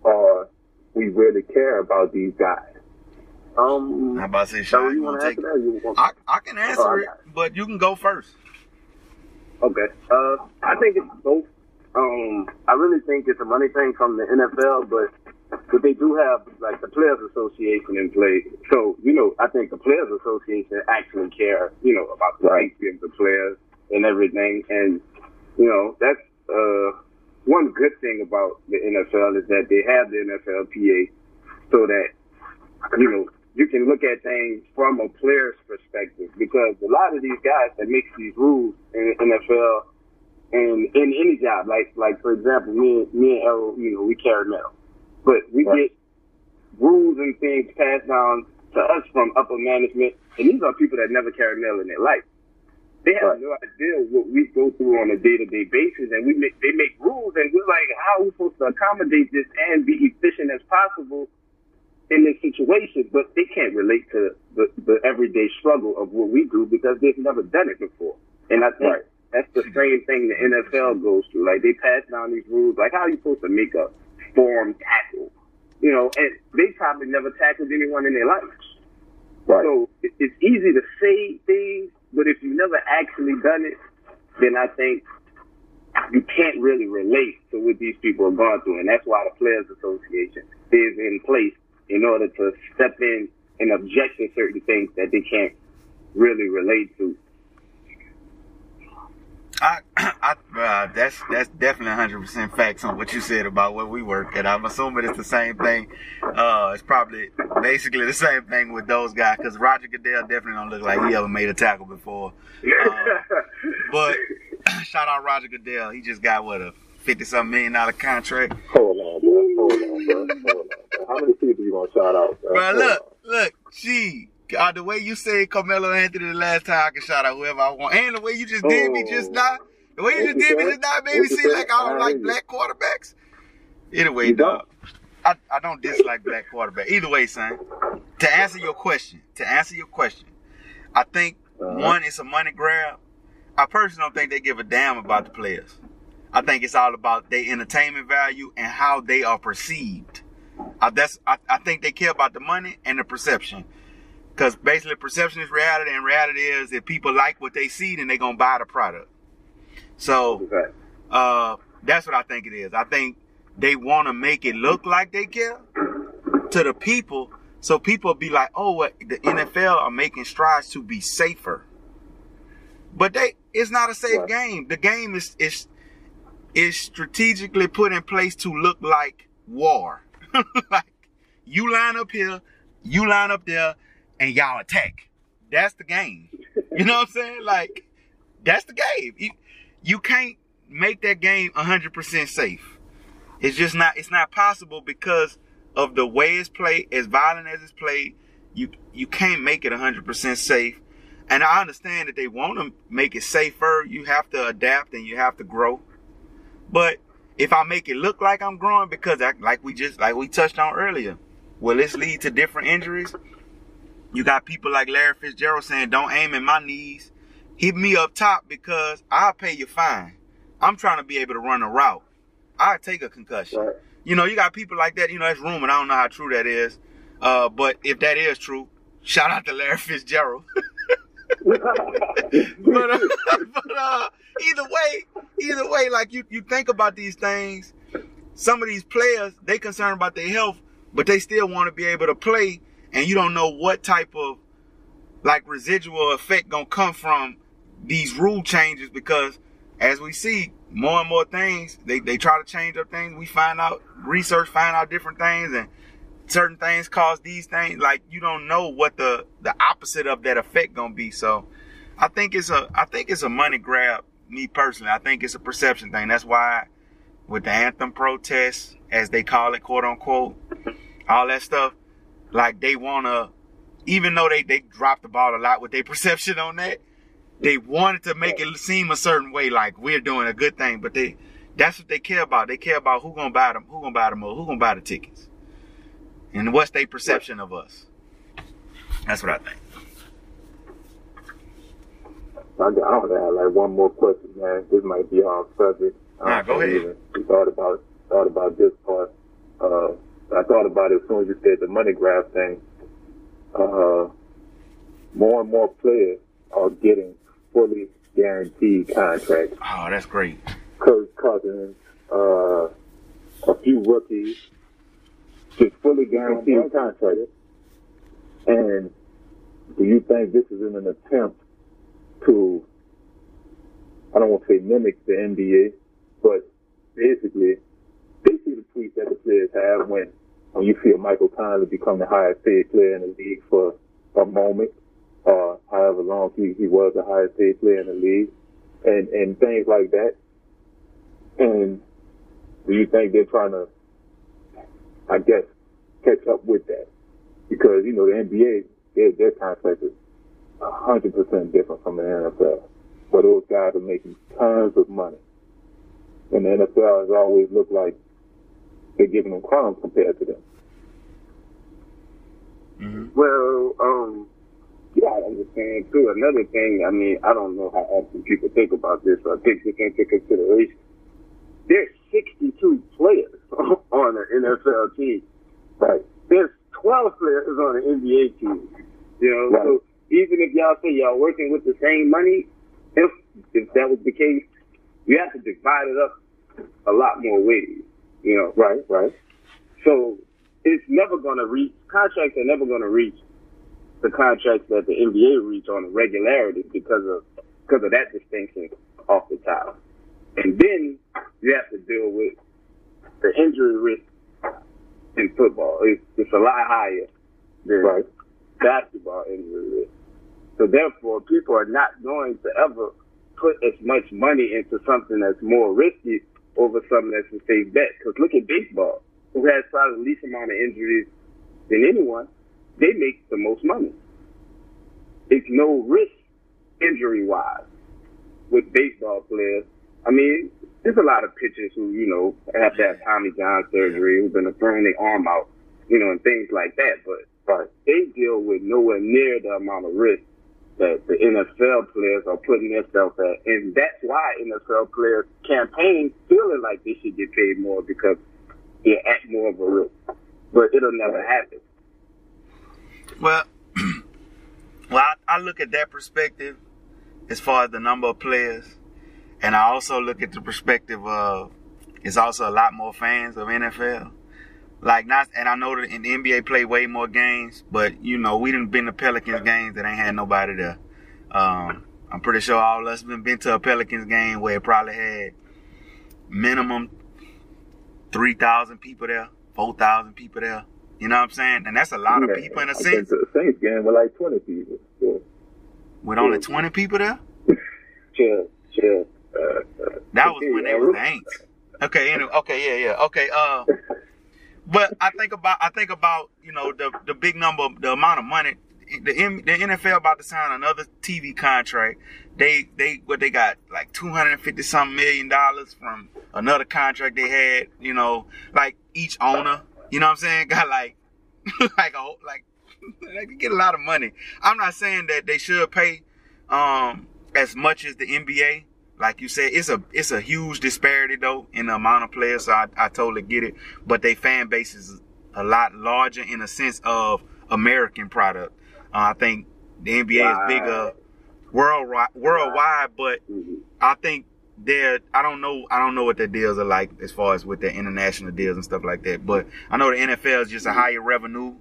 or we really care about these guys? Um, I'm about to say, so Sean, you you want want to to answer take? that? You want I I can Oh, answer I it, got but you can go first. Okay. Uh, I think it's both. Um, I really think it's a money thing from the NFL, but but they do have like the Players Association in play. So you know, I think the Players Association actually care, you know, about the safety of the players and everything. And you know, that's uh one good thing about the NFL is that they have the NFLPA, so that you know you can look at things from a player's perspective because a lot of these guys that make these rules in the NFL and in any job, like like for example, me me and Errol, you know, we carry metal, but we Right. get rules and things passed down to us from upper management, and these are people that never carry mail in their life. They have Right. no idea what we go through on a day to day basis, and we make they make rules, and we're like, how are we supposed to accommodate this and be efficient as possible in this situation? But they can't relate to the, the everyday struggle of what we do because they've never done it before. And I think Right. that's the same thing the NFL goes through. Like they pass down these rules, like how are you supposed to make a form tackle? You know, and they probably never tackled anyone in their life. Right. So it's easy to say things, but if you've never actually done it, then I think you can't really relate to what these people are going through. And that's why the Players Association is in place in order to step in and object to certain things that they can't really relate to. I, I uh, that's that's definitely 100 percent facts on what you said about where we work at. I'm assuming it's the same thing. Uh, it's probably basically the same thing with those guys because Roger Goodell definitely don't look like he ever made a tackle before. Uh, but shout out Roger Goodell. He just got what a 50 something million dollar contract. Hold on, bro. Hold on, bro. Hold on, bro. How many people you gonna shout out, bro? Bro, look, on. look, gee. Uh, the way you said Carmelo Anthony the last time I can shout out whoever I want, and the way you just did me just Oh. now, the way you just did me just now made me seem like I don't like black quarterbacks. Anyway, dog? I, I don't dislike black quarterback. Either way, son. To answer your question, to answer your question, I think Uh-huh. one it's a money grab. I personally don't think they give a damn about the players. I think it's all about their entertainment value and how they are perceived. I, that's I, I think they care about the money and the perception. Because basically, perception is reality, and reality is if people like what they see, then they're gonna buy the product. So uh, that's what I think it is. I think they want to make it look like they care to the people, so people be like, "Oh, what the NFL are making strides to be safer." But they, it's not a safe Right. game. The game is is is strategically put in place to look like war. like you line up here, you line up there, and y'all attack. That's the game. You know what I'm saying? Like that's the game. You, can't make that game 100% safe. It's just not it's not possible because of the way it's played, as violent as it's played. You you can't make it 100% safe. And I understand that they want to make it safer. You have to adapt and you have to grow. But if I make it look like I'm growing because I, like we just like we touched on earlier, will this lead to different injuries? You got people like Larry Fitzgerald saying, "Don't aim at my knees. Hit me up top because I'll pay you fine. I'm trying to be able to run a route. I take a concussion. Right. You know, you got people like that. You know, that's rumored. I don't know how true that is. Uh, but if that is true, shout out to Larry Fitzgerald. but uh, but uh, either way, either way, like you you think about these things. Some of these players they concerned about their health, but they still want to be able to play, and you don't know what type of like residual effect gonna come from these rule changes because as we see more and more things, they, they try to change up things. We find out research, find out different things, and certain things cause these things. Like you don't know what the the opposite of that effect gonna be. So I think it's a I think it's a money grab. Me personally, I think it's a perception thing. That's why with the anthem protests, as they call it, quote unquote, all that stuff, like they wanna, even though they they dropped the ball a lot with their perception on that, they wanted to make it seem a certain way, like we're doing a good thing. But they, that's what they care about. They care about who gonna buy them, who gonna buy them, all, who gonna buy the tickets, and what's their perception of us. That's what I think. I I only have like one more question, man. This might be off subject. I Nah, go ahead. even Thought about thought about this part. Uh, I thought about it as soon as you said the money grab thing. Uh, more and more players are getting fully guaranteed contracts. Oh, that's great. Kirk Cousins, uh, a few rookies, just fully guaranteed contracts. And do you think this is in an attempt to, I don't want to say mimic the NBA, but basically they see the tweets that the players have when, when you see a Michael Conley become the highest paid player in the league for a moment, or however long he, he was the highest paid player in the league, and, and things like that. And do you think they're trying to, I guess, catch up with that? Because, you know, the NBA, their, their contract is 100% different from the NFL. Where those guys are making tons of money. And the NFL has always looked like they're giving them crumbs compared to them. hmm Well, um, you gotta understand too. Another thing, I mean, I don't know how often people think about this, but I take this into consideration. There's 62 players on an NFL team. Right. There's 12 players on an NBA team. You know, Right. so even if y'all say y'all working with the same money, if if that was the case, you have to divide it up a lot more ways. You know, Right, right. so it's never going to reach, contracts are never going to reach the contracts that the NBA reach on a regularity because of because of that distinction off the top. And then you have to deal with the injury risk in football. It's, it's a lot higher than Right. basketball injury risk. So therefore, people are not going to ever put as much money into something that's more risky over something that's a safe bet. Because look at baseball, who has probably the least amount of injuries than anyone. They make the most money. It's no risk injury wise with baseball players. I mean, there's a lot of pitchers who, you know, have to have Tommy John surgery, who've been throwing their arm out, you know, and things like that. But Right. they deal with nowhere near the amount of risk that the NFL players are putting themselves at. And that's why NFL players campaign feeling like they should get paid more because they're at more of a risk. But it'll never happen. Well, well, I, I look at that perspective as far as the number of players, and I also look at the perspective of it's also a lot more fans of NFL. Like not, and I know that in the NBA play way more games, but you know we didn't been to Pelicans games that ain't had nobody there. Um, I'm pretty sure all of us been been to a Pelicans game where it probably had minimum three thousand people there, four thousand people there. You know what I'm saying? And that's a lot of people in a I sense. the Saints game with like 20 people. So, With only 20 people there? Chill, chill. uh, That was when they was the Aints. Okay, anyway, okay, yeah, yeah. Okay, uh but I think about I think about, you know, the the big number the amount of money the M, the NFL about to sign another TV contract. They they what they got like 250 something million dollars from another contract they had, you know, like each owner, you know what I'm saying? Got like like a like they can get a lot of money. I'm not saying that they should pay um as much as the NBA. Like you said, it's a it's a huge disparity though in the amount of players. So I, I totally get it, but they fan base is a lot larger in a sense of American product. Uh, I think the NBA is bigger worldwide, worldwide, but Mhm. I think they're I don't know I don't know what their deals are like as far as with their international deals and stuff like that. But I know the NFL is just a higher revenue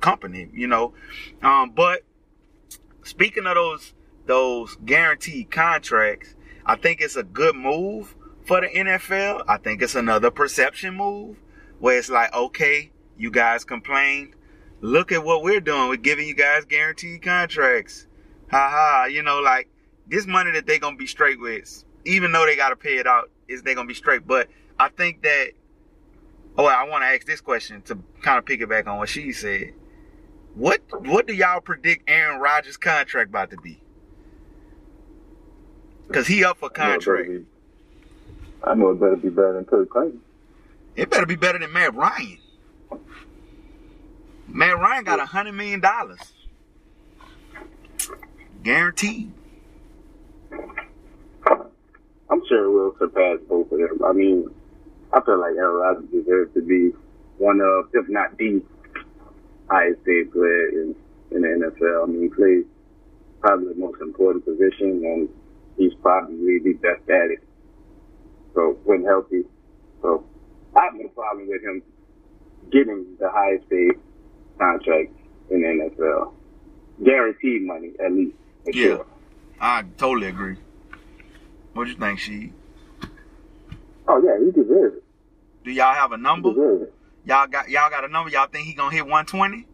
company, you know. Um, but speaking of those those guaranteed contracts, I think it's a good move for the NFL. I think it's another perception move where it's like, okay, you guys complained. Look at what we're doing. We're giving you guys guaranteed contracts. Ha ha. You know, like this money that they're gonna be straight with, even though they gotta pay it out, is they gonna be straight. But I think that oh I wanna ask this question to kind of piggyback on what she said. What what do y'all predict Aaron Rodgers' contract about to be? Cause he up for I know it better contract. I know it better be better than Kirk Cousins. It better be better than Matt Ryan. Matt Ryan got a hundred million dollars. Guaranteed. I'm sure it will surpass both of them. I mean, I feel like Aaron Rodgers deserves to be one of, if not the highest paid player in, in the NFL. I mean, he plays probably the most important position, and he's probably the best at it. So when healthy, so I have no problem with him getting the highest paid contract in the NFL, guaranteed money at least. Yeah. sure. I totally agree. What do you think, she? Oh yeah, he deserves it. Do y'all have a He number? Y'all got y'all got a number? Y'all think he gonna hit 120?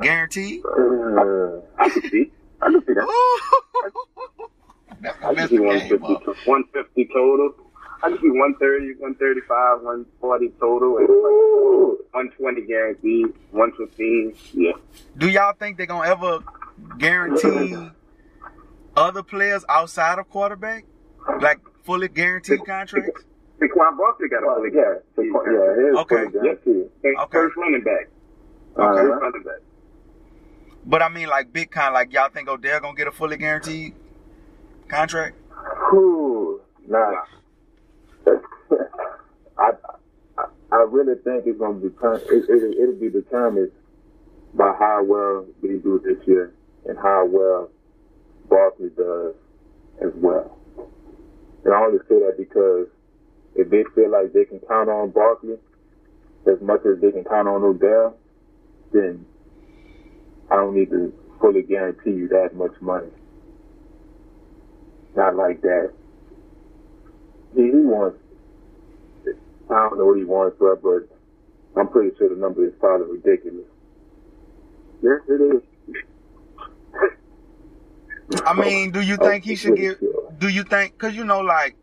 Guaranteed? Uh, I can see. I can see that. That's I gonna can mess see the 150, game up. to- 150 total. I can see 130, 135, 140 total, and like 120 guaranteed, 115. Yeah. Do y'all think they're gonna ever guarantee other players outside of quarterback? Like fully guaranteed contracts? Saquon Barkley got a well, fully yeah, guaranteed. yeah, it is Okay. pretty guaranteed. First- Okay. First running back. Uh, First running back. But I mean like big kind like y'all think Odell gonna get a fully guaranteed contract? Whew, nah. I, I I really think it's gonna be it, it, it'll be determined by how well we do this year and how well Barkley does as well. And I only say that because if they feel like they can count on Barkley as much as they can count on Odell, then I don't need to fully guarantee you that much money. Not like that. He, wants, I don't know what he wants, but I'm pretty sure the number is probably ridiculous. Yes, it is. I mean, do you think he should get? Do you think? Cause you know, like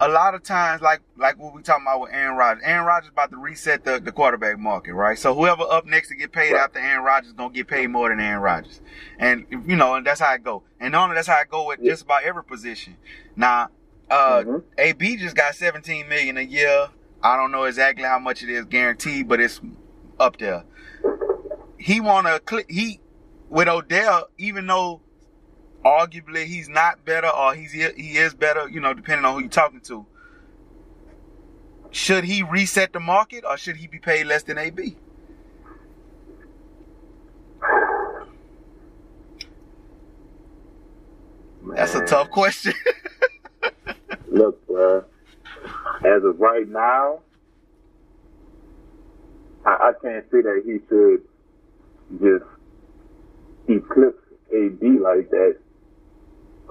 a lot of times, like like what we talking about with Aaron Rodgers. Aaron Rodgers about to reset the, the quarterback market, right? So whoever up next to get paid Right. after Aaron Rodgers gonna get paid more than Aaron Rodgers, and you know, and that's how it go. And only that's how it go with just about every position. Now, uh, Mhm. AB just got 17 million a year. I don't know exactly how much it is guaranteed, but it's up there. He wanna click. He with Odell, even though arguably he's not better or he's he is better, you know, depending on who you're talking to. Should he reset the market or should he be paid less than AB? That's a tough question. Look, bro. As of right now, I, I can't see that he should just eclipse AB like that.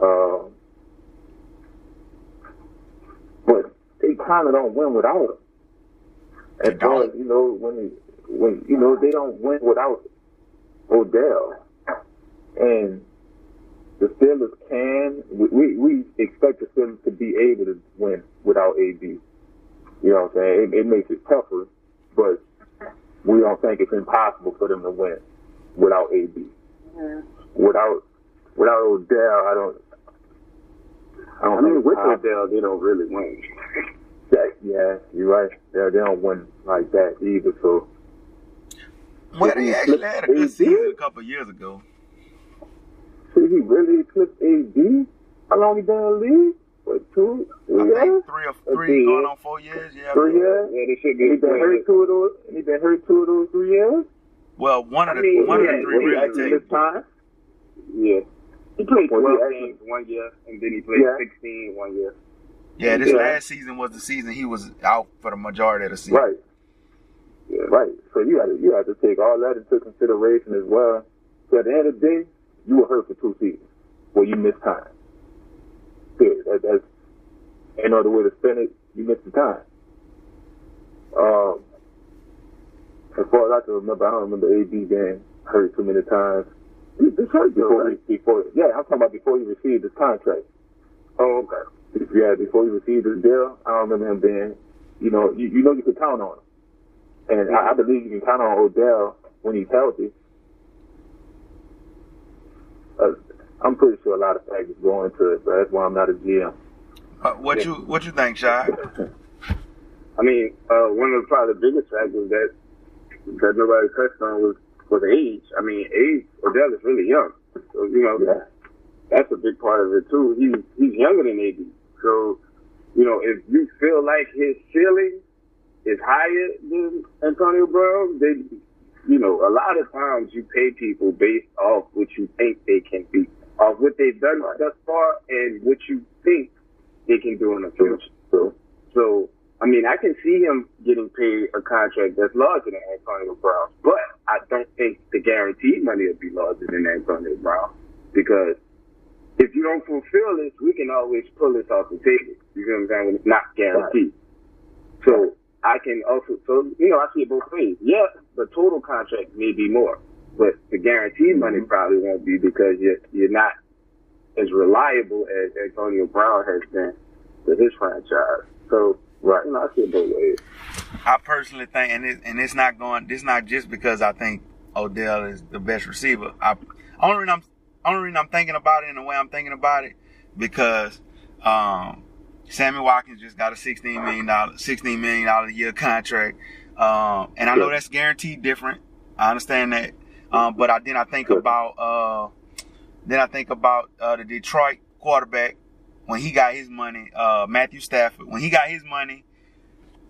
Um, but they kind of don't win without him. And far you know, when they, when you know they don't win without Odell, and the Steelers can. We, we, we expect the Steelers to be able to win without AB. You know what I'm saying? It, it makes it tougher, but we don't think it's impossible for them to win without AB. Without without Odell, I don't. I don't I mean, with it's. Odell, they don't really win. That, yeah, you're right. They, they don't win like that either. So well, they actually had a good AB? season a couple years ago. should he really eclipse AB? How long he been in the league? What two? I Three years? think three or three Okay. going on four years. Yeah. Three years? Yeah, they should And he get been hurt two of those. He been hurt two of those three years. Well, one of I the mean, one of the three well, really take. time. Yeah. He played Well, 12 he games one year, and then he played Yeah. 16 one year. Yeah, this Yeah. last season was the season he was out for the majority of the season. Right. Yeah. Right. So you had to you had to take all that into consideration as well. So at the end of the day, you were hurt for two seasons. Well, you missed time. Good. That, that's ain't no other way to spin it. You missed the time. Um, as far as I can remember, I don't remember AB being hurt too many times. He was hurt, Before, right? he, before, yeah, I'm talking about before he received his contract. Oh, okay. Yeah, before he received his deal, I don't remember him being, you know, you, you know you could count on him. And I, I believe you can count on Odell when he's healthy. Uh, I'm pretty sure a lot of factors go into it, but that's why I'm not a GM. Uh, what you what you think, Shy? I mean, uh, one of the probably the biggest factors that that nobody touched on was was age. I mean, age. Odell is really young, so you know Yeah. that's a big part of it too. He's he's younger than AB, so you know if you feel like his ceiling is higher than Antonio Brown, then you know a lot of times you pay people based off what you think they can be, off what they've done thus far, and what you think they can do in the future. So, So, I mean, I can see him getting paid a contract that's larger than Antonio Brown, but I don't think the guaranteed money will be larger than Antonio Brown because if you don't fulfill this, we can always pull this off the table. You know what I'm saying? When it's not guaranteed. So I can also, so you know, I see it both ways. Yeah, the total contract may be more, but the guaranteed money mm-hmm. probably won't be because you're you're not as reliable as Antonio Brown has been with his franchise. So, right. know, I see both ways. I personally think, and it, and it's not going. It's not just because I think Odell is the best receiver. I only reason I'm only reason I'm thinking about it in the way I'm thinking about it because um, Sammy Watkins just got a sixteen million dollar sixteen million dollar a year contract, um, and I know that's guaranteed different. I understand that, um, but I then I think about uh, then I think about uh, the Detroit quarterback when he got his money, uh, Matthew Stafford. When he got his money,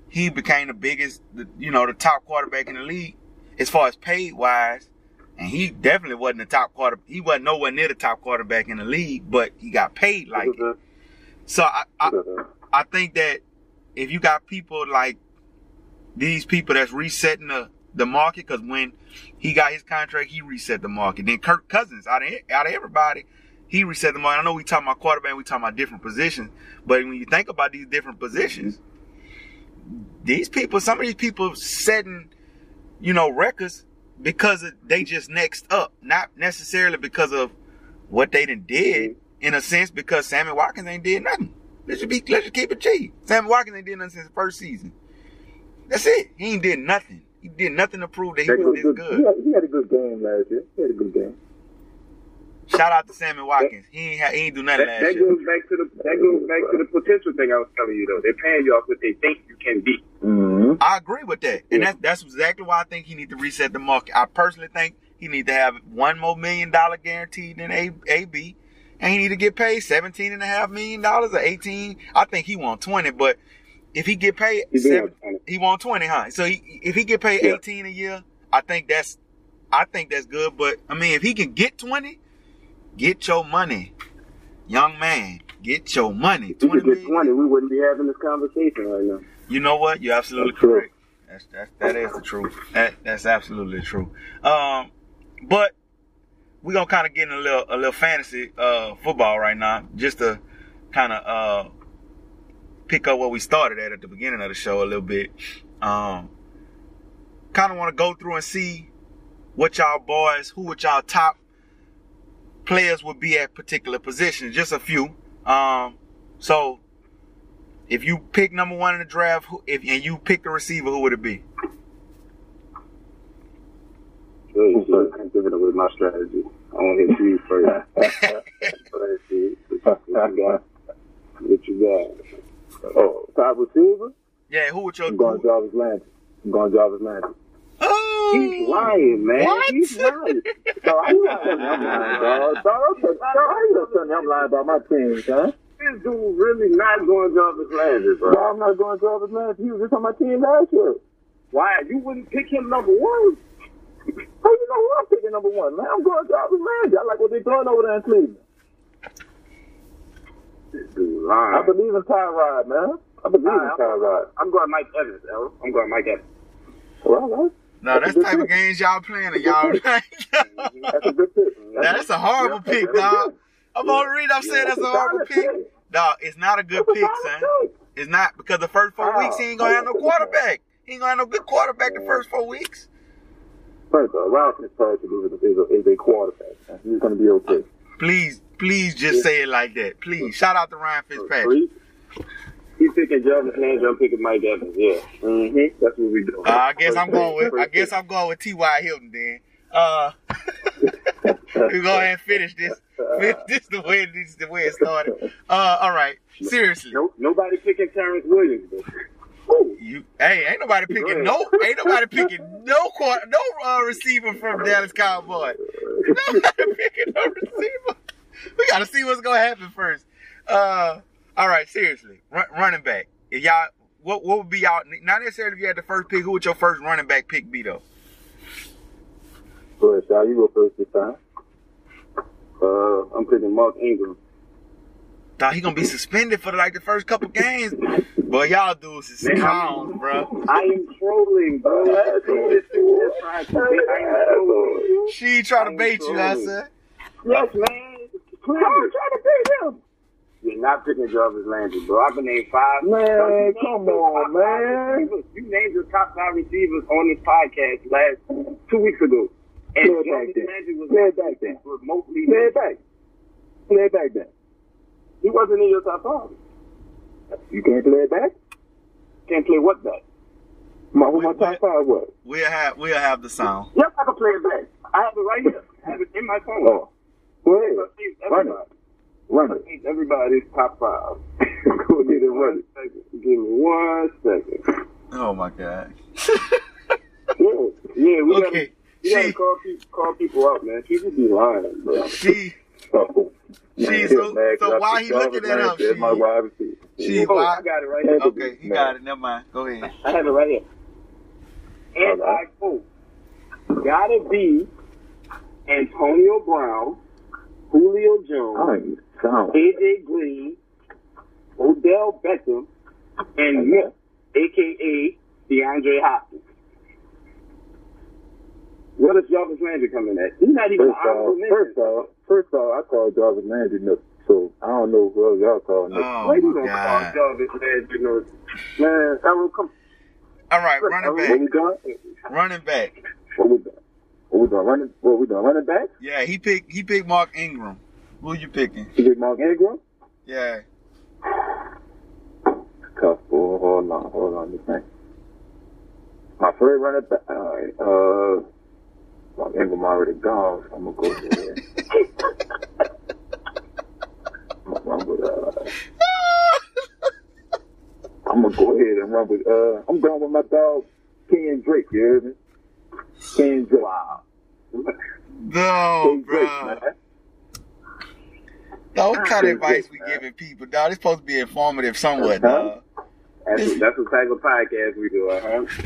he became the biggest, the, you know, the top quarterback in the league as far as paid wise. And he definitely wasn't the top quarter. He wasn't nowhere near the top quarterback in the league, but he got paid like it. So I, I, I think that if you got people like these people that's resetting the the market because when he got his contract, he reset the market. Then Kirk Cousins, out of out of everybody, he reset the market. I know we talking about quarterback, we talking about different positions, but when you think about these different positions, these people, some of these people setting, you know, records because of, they just next up, not necessarily because of what they done did. In a sense, because Sammy Watkins ain't did nothing. Let's just be, let's just keep it cheap. Sammy Watkins ain't did nothing since the first season. That's it. He ain't did nothing. He did nothing to prove that he That was good- this good- good. He had, he had a good game last year. He had a good game. Shout out to Sammy Watkins. He ain't ha- he ain't do nothing That, last that year. goes back to the that goes back to the potential thing I was telling you though. They're paying you off what they think you can be. Mm-hmm. I agree with that, and that's that's exactly why I think he need to reset the market. I personally think he need to have one more million dollar guaranteed in A AB, and he need to get paid seventeen and a half million dollars or eighteen. I think he want twenty, but if he get paid, He do seven, want 20. he want twenty, huh? So he, if he get paid Yeah. eighteen a year, I think that's I think that's good. But I mean, if he can get twenty, get your money, young man. Get your money. If we could 20 get twenty, we wouldn't be having this conversation right now. You know what? You're absolutely That's correct. That's, that's that is the truth. That that's absolutely true. Um, but we're gonna kind of get in a little a little fantasy uh football right now, just to kind of uh pick up what we started at at the beginning of the show a little bit. Um, kind of want to go through and see what y'all boys, who would y'all top players would be at particular positions. Just a few. Um, so if you pick number one in the draft, if and you pick the receiver, who would it be? Really, so I'm giving away my strategy. I want to hit you first. Let's see. What you got? What you got? Oh, top receiver? Yeah, who would your I'm going who, Jarvis Landry. I'm going to Jarvis Landry. He's lying, man. What? He's lying. So how you gonna tell me I'm lying, dog? Dog, dog, how you gonna tell lying about my team, huh? This dude really not going to Jarvis Landry, bro. Well, I'm not going to Jarvis Landry. He was just on my team last year. Why? You wouldn't pick him number one? How you know who I'm picking number one, man? I'm going to Jarvis Landry. I like what they're doing over there in Cleveland. This dude I believe in Tyrod, man. I believe in Alright, Tyrod. I'm going Mike Evans, L. I'm going Mike Evans. Well, all right. No, that's the type of games y'all playing, and y'all. That's a good pick. that's a horrible Yeah, pick, that's dog. I'm on read. I'm saying that's a horrible pick. Dog, it's not a good That's pick, son. pick. It's not because the first four ah, weeks he ain't gonna have no quarterback. He ain't gonna have no good quarterback the first four weeks. First of all, Ryan Fitzpatrick is a, is a, quarterback. He's going to be okay. Please, please just say it like that. Please. Shout out to Ryan Fitzpatrick. Three. Picking Jarvis Landry. I'm picking Mike Evans. Yeah. Mm-hmm. That's what we do. Uh, I guess I'm going with I guess I'm going with T.Y. Hilton then. Uh we go ahead and finish this. This the way this is the way it started. Uh all right. Seriously. No, nobody picking Terrance Williams. You hey, ain't nobody picking no ain't nobody picking no quarter no uh, receiver from Dallas Cowboy. Nobody picking no receiver. We gotta see what's gonna happen first. Uh all right, seriously. Run, running back. If y'all what what would be y'all not necessarily if you had the first pick, who would your first running back pick be though? Go ahead, Shao. You go first this time. Uh, I'm picking Mark Ingram. Thought he gonna be suspended for like the first couple games. But y'all dudes is Man, clowns, bro. I am trolling, bro. This is just trying to be- I am trolling. She trying to bait you, I said. Yes, man. Please. I'm trying to bait him. You're not picking a Jarvis Landry, bro. I've been named five. Man, Bro, you come on, man. receivers. You named the top five receivers on this podcast last two weeks ago. And Play it back Jarvis then. Landry was Play it back then. remotely. Play it back. Play it back then. He wasn't in your top five. You can't play it back? Can't play what back? My, who my Wait, top wait. five was? We'll have we'll have the sound. Yes, I can play it back. I have it right here. I have it in my phone. Oh. Go ahead. Run it. Everybody. Run it. It's everybody's top five. Go ahead and run it. Give me one second. Oh my god. Yeah, yeah, we gotta, Okay. we gotta call, people, call people out, man. People be lying, bro. she Oh. She- Man, so- man, so 'cause why he looking Jarvis that up? Landry my She- wide she Oh, why I got it right here. Okay, he got it. Never mind. Go ahead. I have it right here. And I quote, gotta be Antonio Brown, Julio Jones, I. AJ Green, Odell Beckham, and Myth, aka DeAndre Hopkins. What is Jarvis Landry coming at? He's not even First off, first off, first off, I call Jarvis Landry no. So I don't know who else y'all call no. Oh Why you my gonna call god! Jarvis Landry no? Man, I will come. All right, running What back, we doing? running back. What we doing? What we doing? Running? What we doing? Running back? Yeah, he picked he picked Mark Ingram. Who you picking? You get Mark Ingram? Yeah. Tough boy. Hold on, hold on. This thing. My first running back. All right. Uh, Mark Ingram already gone. So I'm gonna go there. I'm gonna run with. Uh, I'm gonna go ahead and run with. Uh, I'm going with my dog, Ken Drake. You hear me? Ken Drake. Wow. No, Ken Drake, bro. man. Dog, what kind of advice we giving people, dog? It's supposed to be informative somewhat, Huh? dog. That's, that's the type of podcast we do, uh huh.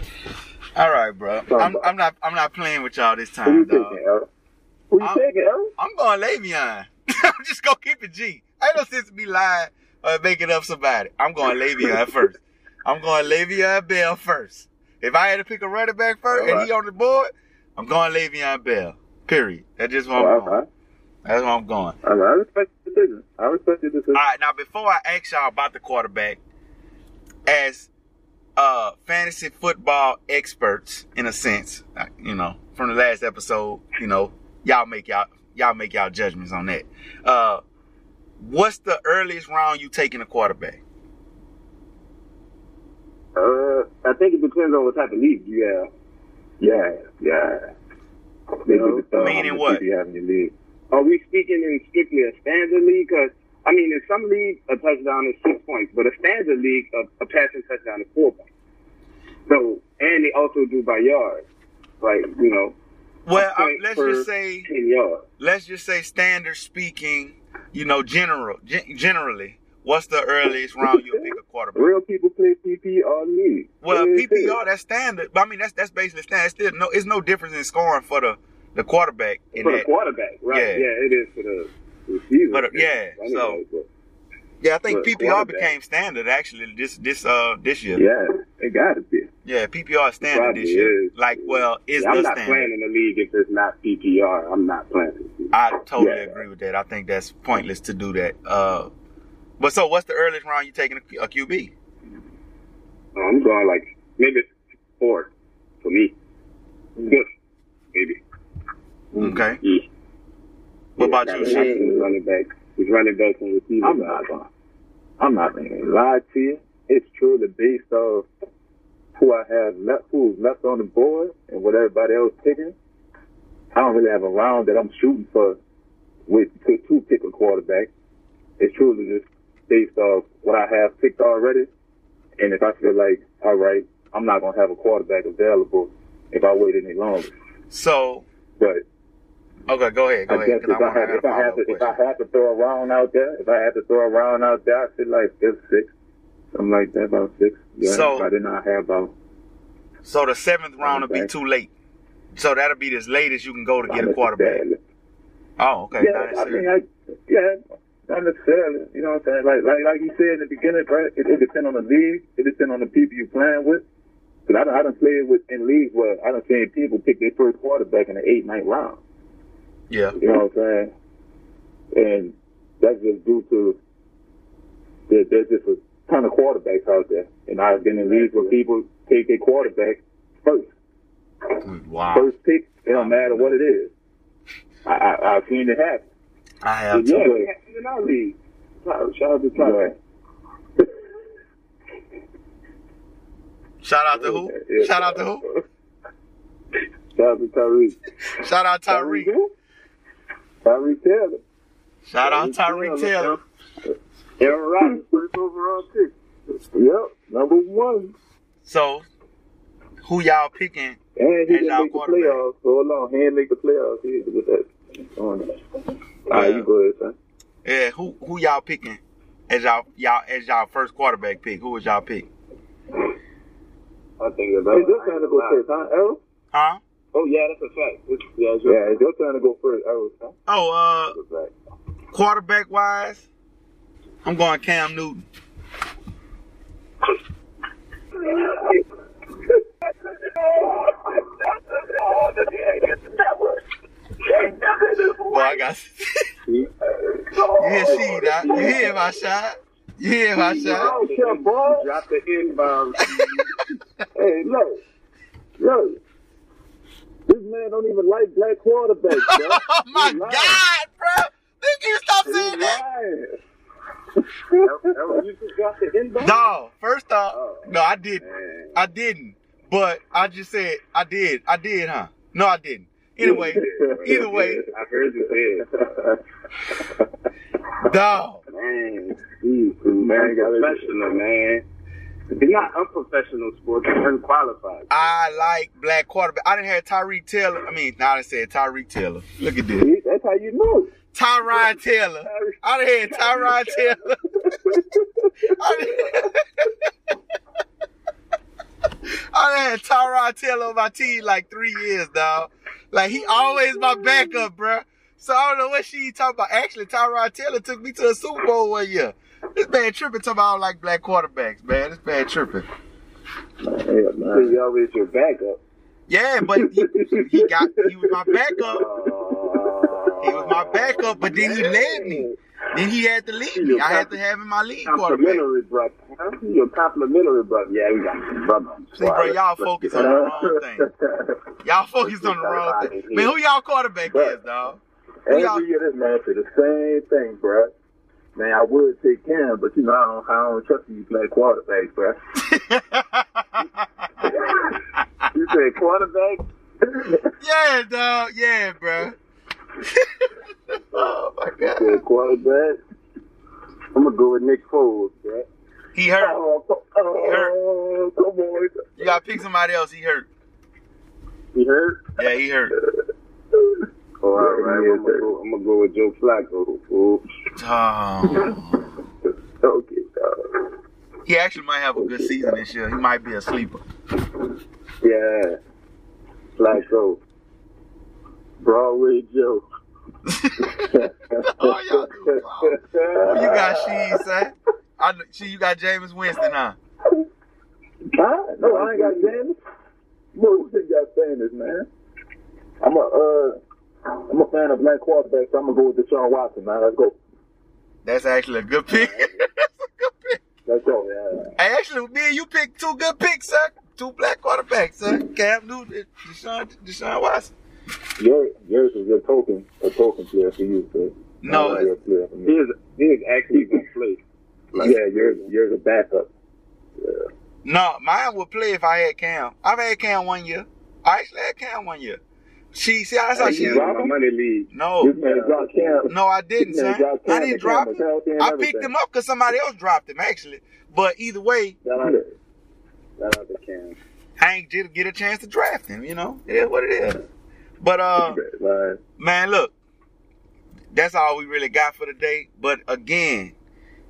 All right, bro. I'm, I'm not I'm not playing with y'all this Who you time, dog. taking? Who you I'm- taking, Errol? I'm going Le'Veon. I'm just gonna keep it G. Ain't no sense to be lying or making up somebody. I'm going Le'Veon first. I'm going Le'Veon Bell first. If I had to pick a running back first and he on the board, I'm going Le'Veon Bell. Period. That's just what I'm All going. That's where I'm going. I respect your decision. I respect your decision. All right, now before I ask y'all about the quarterback, as uh fantasy football experts, in a sense, uh, you know, from the last episode, you know, y'all make y'all y'all make y'all judgments on that. Uh, what's the earliest round you taking a quarterback? Uh, I think it depends on what type of league you have. Yeah, yeah. You know, meaning what? You have in your league. Are we speaking in strictly a standard league? Because I mean, in some leagues, a touchdown is six points, but a standard league, a, a passing touchdown is four points. So, and they also do by yards, like you know, Well, let's just say let's just say standard speaking, you know, general gen- generally, what's the earliest round you'll pick a quarterback? Real people play PPR league. Well, Yeah, it is. PPR that's standard. But I mean, that's that's basically standard. It's still no, it's no difference in scoring for the the quarterback in for the that. quarterback, right? Yeah. Yeah, it is for the receiver. But, uh, yeah, so- Yeah, I think PPR became standard actually this this uh this year. Yeah, it got to be. Yeah, PPR is standard this year. is. Like, well, is Yeah, I'm not standard. playing in the league if it's not PPR. I'm not playing. I totally Yeah. agree with that. I think that's pointless to do that. Uh, but so, what's the earliest round you taking a, a QB? I'm going like maybe four for me. Good, maybe. Okay. Yeah. What about Yeah, you, he's Shane? running back. He's running back and receiving. I'm not gonna. I'm not gonna lie to you. It's truly based off who I have left, who's left on the board, and what everybody else picking. I don't really have a round that I'm shooting for with to, to pick a quarterback. It's truly just based off what I have picked already, and if I feel like, all right, I'm not gonna have a quarterback available if I wait any longer. So, But okay, go ahead, go I ahead. guess if I, wanna have, if I have to, if I to throw a round out there, if I have to throw a round out there, I feel like it's six, something like that, about six. Yeah, So- I did not have about. So the seventh round will be too late. So that'll be as late as you can go to get a quarterback. Oh, okay. Yeah, I mean, I, yeah, not necessarily. You know what I'm saying? Like, like, like you said in the beginning, right? It, it depends on the league. It depends on the people you're playing with. Cause I, I done played with in leagues where I done seen people pick their first quarterback in the eight, ninth round. Yeah. You know what I'm saying? And that's just due to there, there's just a ton of quarterbacks out there. And I've been in leagues where people take their quarterback first. Mm, wow. First pick, it don't matter what it is. I, I, I've seen it happen. I have Yeah, too. have in our league. Shout out to Tyler. Shout out to who? Yeah. Shout out to who? Shout out to Tyreek. Shout out Tyreek. Who? Tyreek Taylor. Shout out Tyreek Taylor. Aaron Rodgers, first overall pick. Yep, number one. So, who y'all picking? And he And didn't make the playoffs. So hold on, he didn't make the playoffs. He with that. On that. All right, you go ahead, son. Yeah, who who y'all picking as y'all y'all as y'all first quarterback pick? Who was y'all pick? I think it's Hey, it's your turn to go first, huh, Errol? Huh? Oh yeah, that's a fact. It's, yeah, it's your, yeah, it's your turn to go first. Oh, huh? oh uh, quarterback wise, I'm going Cam Newton. Boy, I got. you hear she, that? You hear my shot? You hear my shot? Drop the inbound. hey, look, look. This man don't even like black quarterbacks, bro. Oh my He. God, bro! Nigga, you stop He saying that. lying. that, that you just dropped the inbound. No, first off, Oh. no, I didn't. Man. I didn't. But I just said I did. I did, huh? No, I didn't. Anyway, either way, I heard you say dog. Man, he's man, professional, man. It's not unprofessional sports, it's unqualified. I like black quarterback. I didn't have Tyreek Taylor. I mean, now I said Tyreek Taylor. Look at this. See, That's how you know it. Tyrod Taylor. I done had Tyrod Taylor. I done, I done had Tyrod Taylor on my team like three years, dog. Like he always my backup, bruh. So I don't know what she talking about. Actually, Tyrod Taylor took me to a Super Bowl one year. This man tripping talking about I don't like black quarterbacks, man. This man tripping. Yeah, So man. you always your backup. Yeah, but he, he got he was my backup. He was my backup, but then he led me. Then he had to leave me. I had to have him my lead quarterback. Brother. Huh? You're complimentary brother. Yeah, we got some brother. See, bro, y'all focus on the wrong thing. Y'all focus on the wrong thing. Man, who y'all quarterback is, dog? Who y'all- Every year this man say the same thing, bro. Man, I would take Cam, but you know I don't, I don't trust you play quarterbacks, bro. You say quarterback? yeah, dog. Yeah, bro. oh my You god. say quarterback? I'm gonna go with Nick Foles, bro. He hurt. Oh, oh, oh, come on. You gotta pick somebody else. He hurt. He hurt? Yeah, he hurt. All right, right. I'm gonna go, I'm gonna go with Joe Flacco. fool. Oh. Okay, dog. He actually might have a good season this year. He might be a sleeper. Yeah. Flacco. Broadway Joe. oh, y'all do. Who you got, she, son? I see you got Jameis Winston, huh? Huh? No, I ain't got James. Who think got Sanders, man? I'm a uh, I'm a fan of black quarterbacks. So I'm gonna go with Deshaun Watson, man. Let's go. That's actually a good pick. That's a good pick. Let's go. Yeah. Hey, actually, me and you picked two good picks, sir. Two black quarterbacks, sir. Cam Newton, Deshaun, Deshaun Watson. Yours, yours is your token, a token player for you, sir. No, Not player for He is, he is actually gonna play. Yeah, yours, yours a backup. Yeah. No, mine would play if I had Cam. I've had Cam one year. I actually had Cam one year. She, see, that's how He she. in my money league. No, This man dropped Cam. no, I didn't, man son. I didn't drop him. was healthy and I picked him up because somebody else dropped him, actually. But either way, Shout out, shout out to Cam. I ain't get, get a chance to draft him. You know, it is what it is. But uh, Man, man, look, that's all we really got for today. But again,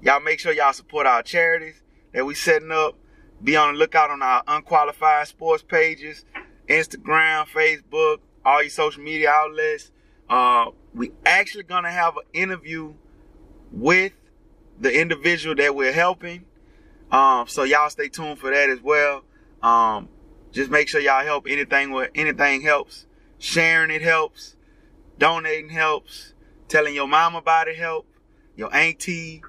y'all make sure y'all support our charities that we setting up. Be on the lookout on our unqualified sports pages, Instagram, Facebook, all your social media outlets. Uh, we actually gonna have an interview with the individual that we're helping. Um, so y'all stay tuned for that as well. Um, just make sure y'all help anything where anything helps. Sharing it helps. Donating helps. Telling your mom about it help. Your auntie.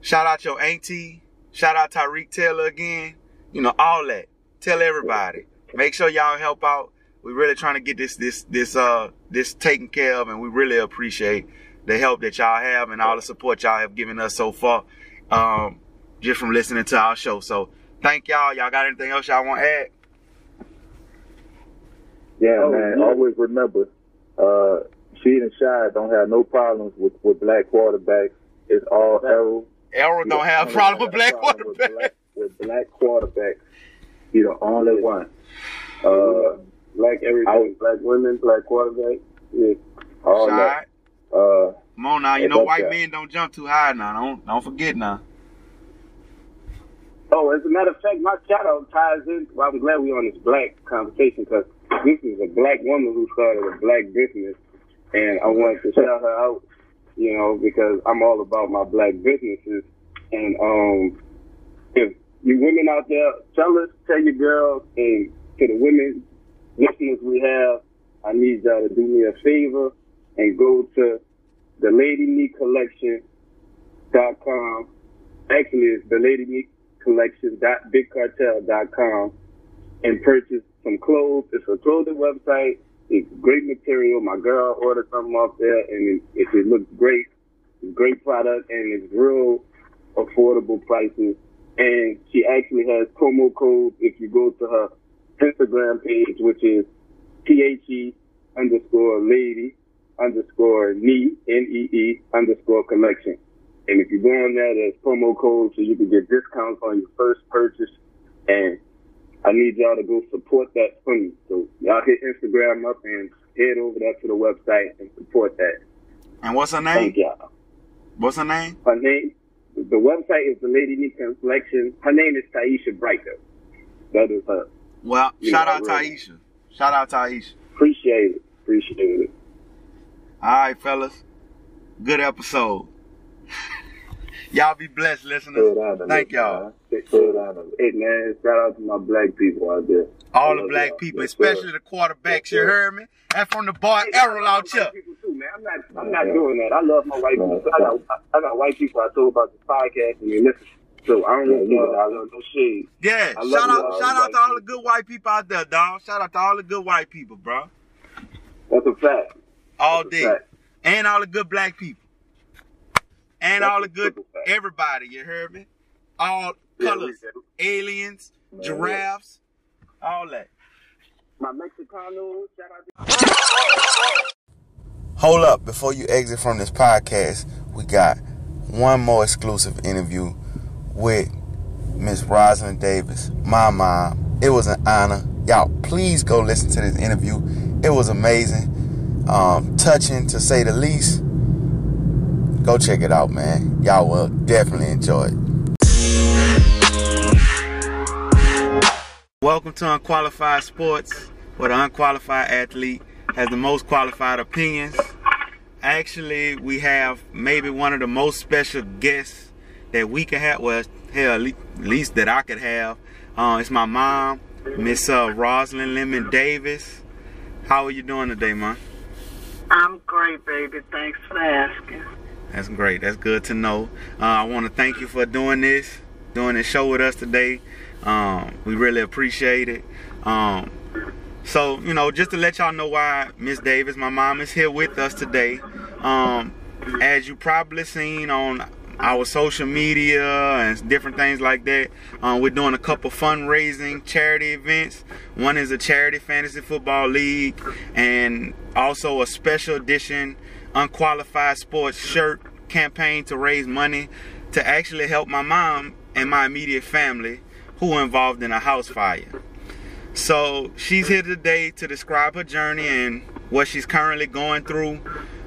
Shout out your auntie. Shout out Tyreek Taylor again. You know, all that. Tell everybody. Make sure y'all help out. We're really trying to get this this this uh this taken care of and we really appreciate the help that y'all have and all the support y'all have given us so far. Um just from listening to our show. So thank y'all. Y'all got anything else y'all want to add? yeah, Oh, man. yeah. Always remember, uh, Sheed and Shy don't have no problems with, with black quarterbacks. It's all arrow. Errol don't have a problem with black problem with quarterbacks. black- With black quarterbacks, he the only one. Uh, Black everything. Black women, black quarterback. Yeah. all that. Uh, Come on now, you know white that. men don't jump too high now. Don't don't forget now. Oh, as a matter of fact, my shout out ties in. Well, I'm glad we're on this black conversation because this is a black woman who started a black business, and I wanted to shout her out, you know, because I'm all about my black businesses. And um, if you women out there, tell us, tell your girls, and to the women listeners we have, I need y'all to do me a favor and go to the Lady Me collection dot com. Actually, it's the Lady Meek Collection dot bigcartel dot com and purchase some clothes. It's a clothing website. It's great material. My girl ordered something off there, and it, it, it looks great. It's great product, and it's real affordable prices. And she actually has promo codes if you go to her Instagram page, which is T-H-E underscore lady underscore knee, N-E-E underscore collection. And if you go on there, there's promo codes so you can get discounts on your first purchase. And I need y'all to go support that for me. So y'all hit Instagram up and head over there to the website and support that. And what's her name? Thank y'all. What's her name? Her name, the website is the Lady Nika Collection. Her name is Taisha Brighter. That is her. Well, Yeah, shout out really. Taisha. Shout out Taisha. Appreciate it. Appreciate it. All right, fellas. Good episode. y'all be blessed, listeners. Thank y'all. man. Throw it down a little. Hey man, shout out to my black people out there. All the black people, Yes, sir. especially the quarterbacks. Yes, You heard me? And from the bar Hey, Errol out here. white people too, man. I'm not, I'm not doing that. I love my white people. I got, I got white people I told about this podcast and they listen. So I don't want Yeah, no, yeah. I no shade. Yeah, I shout out, shout out white to all the good white people out there, dog. Shout out to all the good white people, bro. That's a fact. All That's day, fact. and all the good black people, and That's all the good everybody. You heard me? All colors, we- aliens, giraffes, all that. My Mexicano, shout out to Hold up, before you exit from this podcast, we got one more exclusive interview with Miss Rosalind Davis, my mom. It was an honor. Y'all, please go listen to this interview. It was amazing, um, touching to say the least. Go check it out, man. Y'all will definitely enjoy it. Welcome to Unqualified Sports, where the unqualified athlete has the most qualified opinions. Actually, we have maybe one of the most special guests that we could have. Well, hell, at least that I could have. Uh, it's my mom, Miss uh, Rosalind Lemon Davis. How are you doing today, man? I'm great, baby. Thanks for asking. That's great. That's good to know. Uh, I want to thank you for doing this, doing this show with us today. Um, we really appreciate it. Um, so, you know, just to let y'all know why Miss Davis, my mom, is here with us today. Um, as you probably seen on our social media and different things like that, um, we're doing a couple fundraising charity events. One is a charity fantasy football league, and also a special edition unqualified sports shirt campaign to raise money to actually help my mom and my immediate family who were involved in a house fire. So she's here today to describe her journey and what she's currently going through.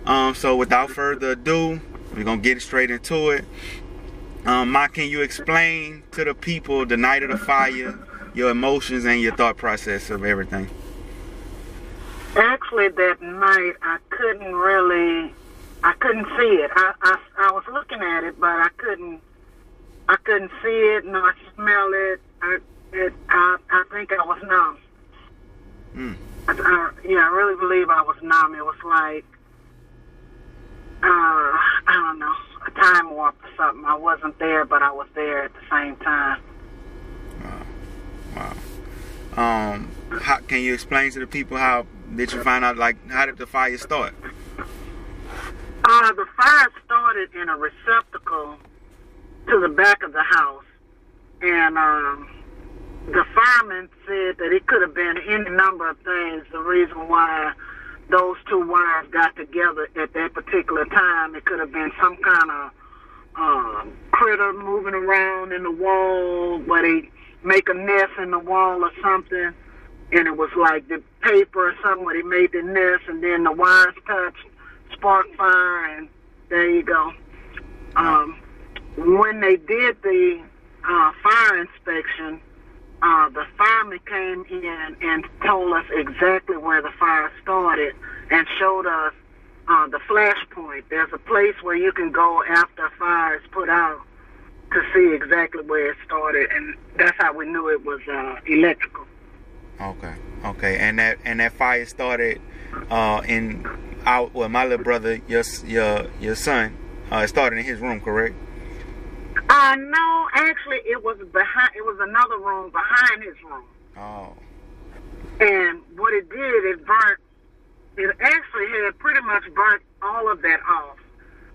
Um, so without further ado, we're gonna get straight into it. Um, Ma, can you explain to the people the night of the fire, your emotions and your thought process of everything? Actually, that night I couldn't really, I couldn't see it. I, I, I was looking at it, but I couldn't, I couldn't see it nor smell it. I, it, I, I think I was numb. Mm. I, I, yeah, I really believe I was numb. It was like, I don't know, a time warp or something. I wasn't there, but I was there at the same time. Wow. Um, how, can you explain to the people how did you find out? Like, how did the fire start? Uh, the fire started in a receptacle to the back of the house, and um, the fireman said that it could have been any number of things. The reason why those two wires got together at that particular time, it could have been some kind of um, critter moving around in the wall, where they make a nest in the wall or something. And it was like the paper or something where they made the nest, and then the wires touched, spark fire, and there you go. Um, when they did the uh, fire inspection, uh, the fireman came in and told us exactly where the fire started and showed us uh, the flash point. There's a place where you can go after a fire is put out to see exactly where it started, and that's how we knew it was uh, electrical. Okay, okay, and that and that fire started uh, in our well, my little brother, your your your son, uh, it started in his room, correct? Uh, no, actually, it was behind. It was another room behind his room. Oh. And what it did, it burnt. It actually had pretty much burnt all of that off,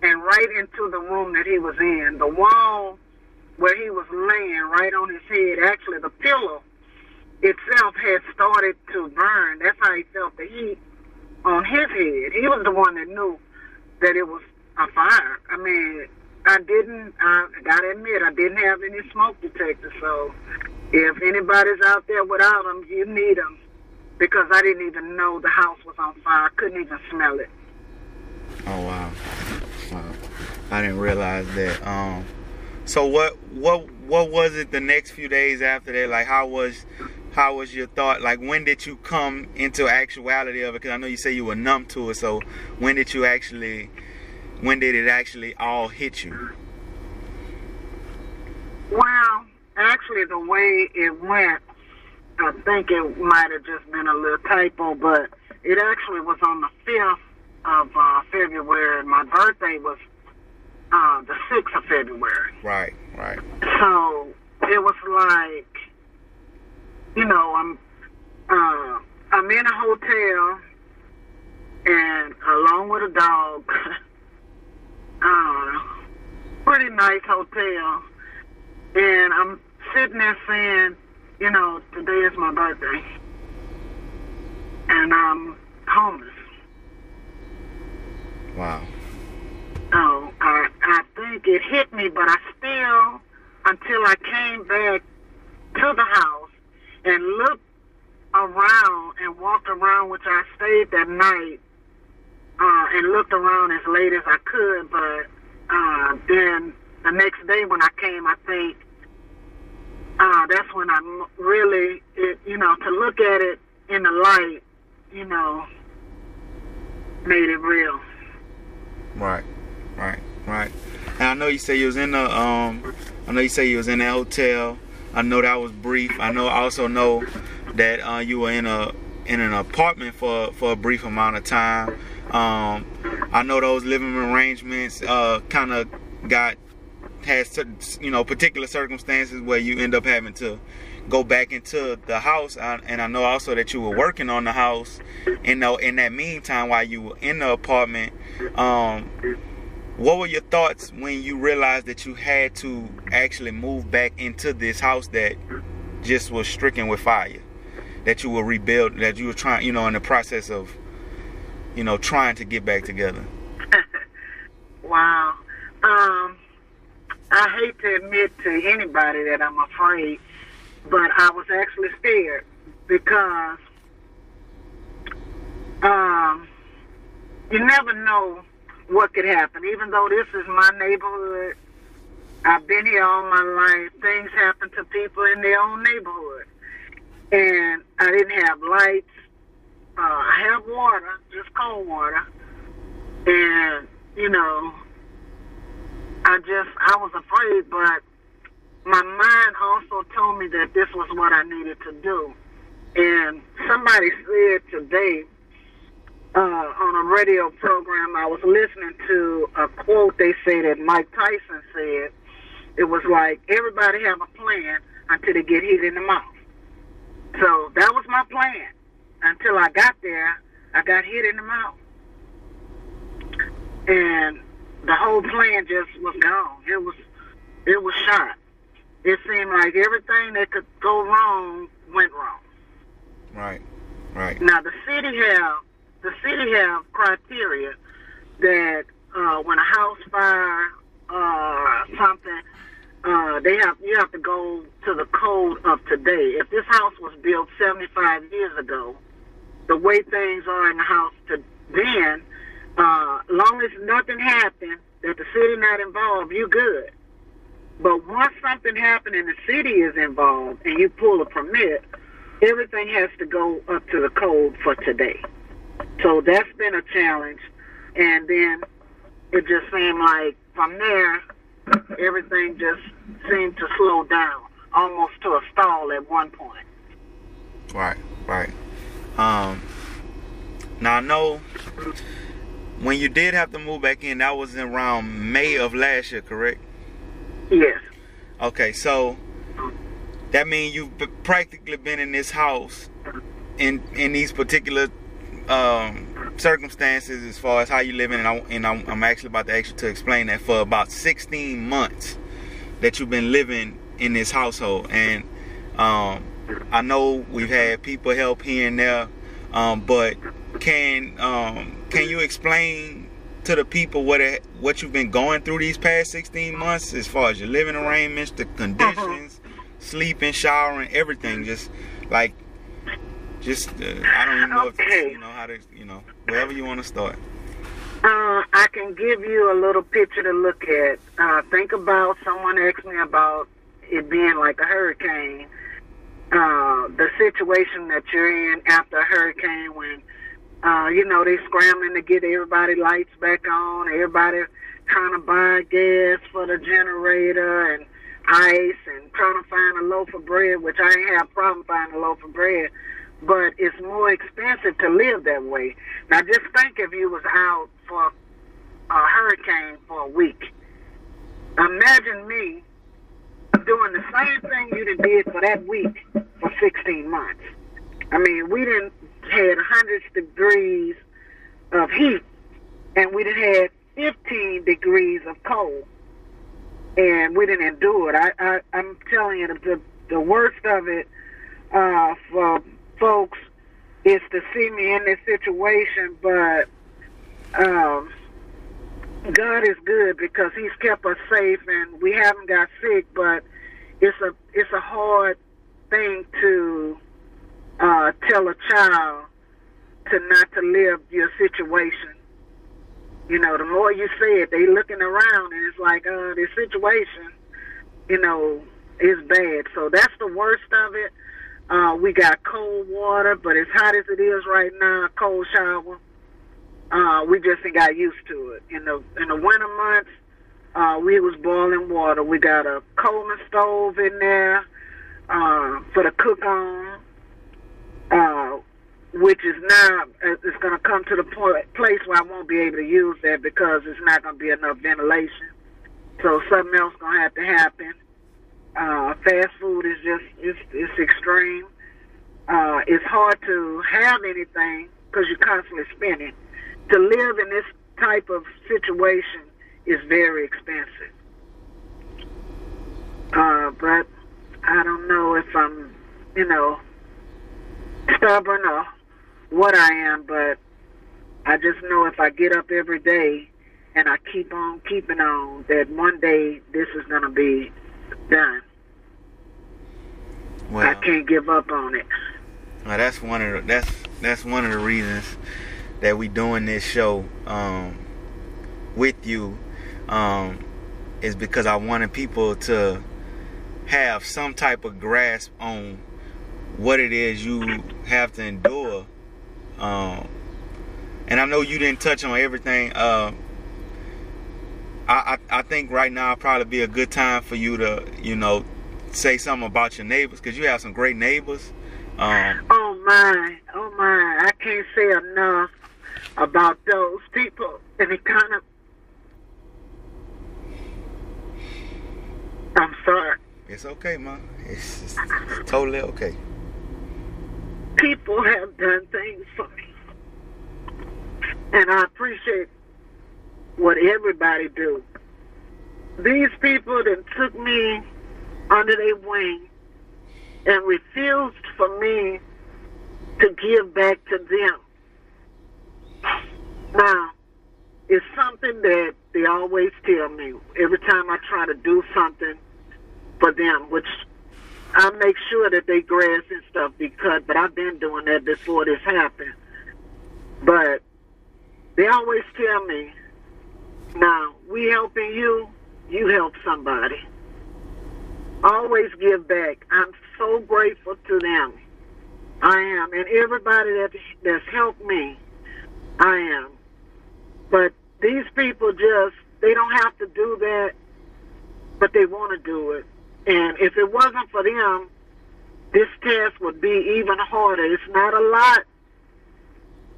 and right into the room that he was in. The wall where he was laying, right on his head. Actually, the pillow itself had started to burn. That's how he felt the heat on his head. He was the one that knew that it was a fire. I mean, I didn't. I gotta admit, I didn't have any smoke detector. So, if anybody's out there without them, you need them because I didn't even know the house was on fire. I couldn't even smell it. Oh wow. wow. I didn't realize that. Um. So what what what was it the next few days after that? Like how was how was your thought? Like when did you come into actuality of it? Because I know you say you were numb to it. So when did you actually? When did it actually all hit you? Well, actually, the way it went, I think it might have just been a little typo, but it actually was on the 5th of uh, February. My birthday was uh, the 6th of February. Right, right. So it was like, you know, I'm uh, I'm in a hotel, and along with a dog, uh, pretty nice hotel, and I'm sitting there saying, you know, today is my birthday, and I'm homeless. Wow. Oh, I I think it hit me, but I still, until I came back to the house and looked around and walked around, which I stayed that night, uh, and looked around as late as I could. But uh, then the next day when I came, I think uh, that's when I really, it, you know, to look at it in the light, you know, made it real. Right, right, right. And I know you say you was in the um. I know you say you was in the hotel. I know that was brief. I know. I also know that uh, you were in a in an apartment for for a brief amount of time. Um, I know those living arrangements uh, kind of got has you know particular circumstances where you end up having to go back into the house. And I know also that you were working on the house. And know in that meantime, while you were in the apartment, um, what were your thoughts when you realized that you had to actually move back into this house that just was stricken with fire? That you were rebuild, that you were trying, you know, in the process of, you know, trying to get back together. wow. Um, I hate to admit to anybody that I'm afraid, but I was actually scared because um, you never know what could happen. Even though this is my neighborhood, I've been here all my life. Things happen to people in their own neighborhood, and I didn't have lights. Uh, I have water, just cold water, and you know, I just I was afraid, but my mind also told me that this was what I needed to do. And somebody said today uh, on a radio program I was listening to a quote they say that Mike Tyson said. It was like everybody have a plan until they get hit in the mouth. So that was my plan. Until I got there, I got hit in the mouth. And the whole plan just was gone. It was it was shot. It seemed like everything that could go wrong went wrong. Right, right. Now the city have the city have criteria that uh, when a house fire uh, something, uh, they have you have to go to the code of today. If this house was built 75 years ago, the way things are in the house to then, uh, long as nothing happened, that the city not involved, you good. But once something happened and the city is involved and you pull a permit, everything has to go up to the code for today. So that's been a challenge. And then it just seemed like from there, everything just seemed to slow down, almost to a stall at one point. Right, right. Um, now I know when you did have to move back in, that was around May of last year, correct? Yes. Okay, so that means you've practically been in this house in in these particular um, circumstances as far as how you living, and, I, and I'm, I'm actually about to actually to explain that for about 16 months that you've been living in this household, and um, I know we've had people help here and there, um, but can um, can you explain to the people what it, what you've been going through these past 16 months as far as your living arrangements, the conditions, sleeping, showering, everything? Just like just uh, I don't even know if Okay. you know how to you know wherever you want to start. Uh, I can give you a little picture to look at. Uh, think about someone asked me about it being like a hurricane. Uh, the situation that you're in after a hurricane when, uh, you know, they scrambling to get everybody lights back on, everybody trying to buy gas for the generator and ice and trying to find a loaf of bread, which I ain't have a problem finding a loaf of bread. But it's more expensive to live that way. Now just think if you was out for a hurricane for a week. Imagine me doing the same thing you did for that week for 16 months. I mean, we didn't had hundreds degrees of heat, and we done had 15 degrees of cold, and we didn't endure it. I, I I'm telling you, the the worst of it uh, for folks is to see me in this situation, but um, God is good because He's kept us safe and we haven't got sick. But it's a it's a hard thing to uh, tell a child to not to live your situation. You know, the more you say it, they looking around and it's like, uh, this situation, you know, is bad. So that's the worst of it. Uh, we got cold water, but as hot as it is right now, cold shower. Uh, we just got used to it. In the in the winter months, uh, we was boiling water. We got a Coleman stove in there uh, for the cook on, uh, which is now uh, it's going to come to the point, place where I won't be able to use that because it's not going to be enough ventilation. So something else going to have to happen. Uh, fast food is just it's it's extreme. Uh, it's hard to have anything because you're constantly spending. To live in this type of situation is very expensive. Uh, but I don't know if I'm, you know, stubborn or what I am, but I just know if I get up every day and I keep on keeping on, that one day this is going to be done. Well, I can't give up on it. well, that's one of the, that's that's one of the reasons that we doing this show um, with you um, is because I wanted people to have some type of grasp on what it is you have to endure. Um, and I know you didn't touch on everything. Uh, I, I think right now probably be a good time for you to you know say something about your neighbors because you have some great neighbors. Um, Oh my, oh my, I can't say enough about those people. And it kind of, I'm sorry. it's okay. It's, it's, it's totally okay. People have done things for me. And I appreciate what everybody do. These people that took me under their wing and refused for me to give back to them. Now, it's something that they always tell me every time I try to do something for them, which I make sure that they grass and stuff be cut, but I've been doing that before this happened. But they always tell me, now, we helping you, you help somebody. Always give back. I'm so grateful to them. I am. And everybody that, that's helped me, I am. But these people just, they don't have to do that, but they want to do it. And if it wasn't for them, this task would be even harder. It's not a lot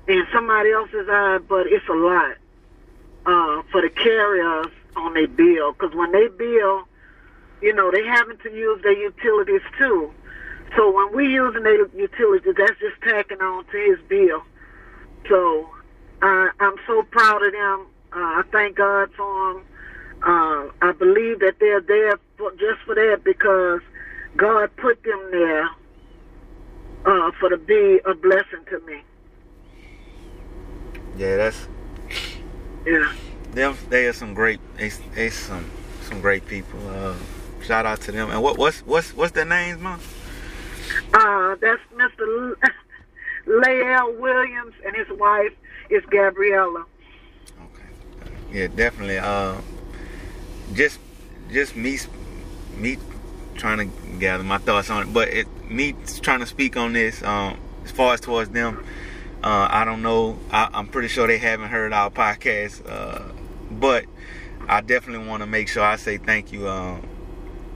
in somebody else's eye, but it's a lot uh, for the carriers on their bill. Because when they bill you know, they having to use their utilities too. So when we using their utilities, that's just tacking on to his bill. So uh, I'm so proud of them. Uh, I thank God for them. Uh, I believe that they're there for, just for that because God put them there uh, for to be a blessing to me. Yeah, that's Yeah. them. They are some great. They, they some some great people. Uh, shout out to them. And what what's what's what's their names, man? Uh, that's Mr. L- Lael Williams and his wife is Gabriella. Okay. Yeah, definitely. Uh, just just me me trying to gather my thoughts on it, but it me trying to speak on this. Um, as far as towards them, uh, I don't know. I, I'm pretty sure they haven't heard our podcast, uh, but I definitely want to make sure I say thank you um,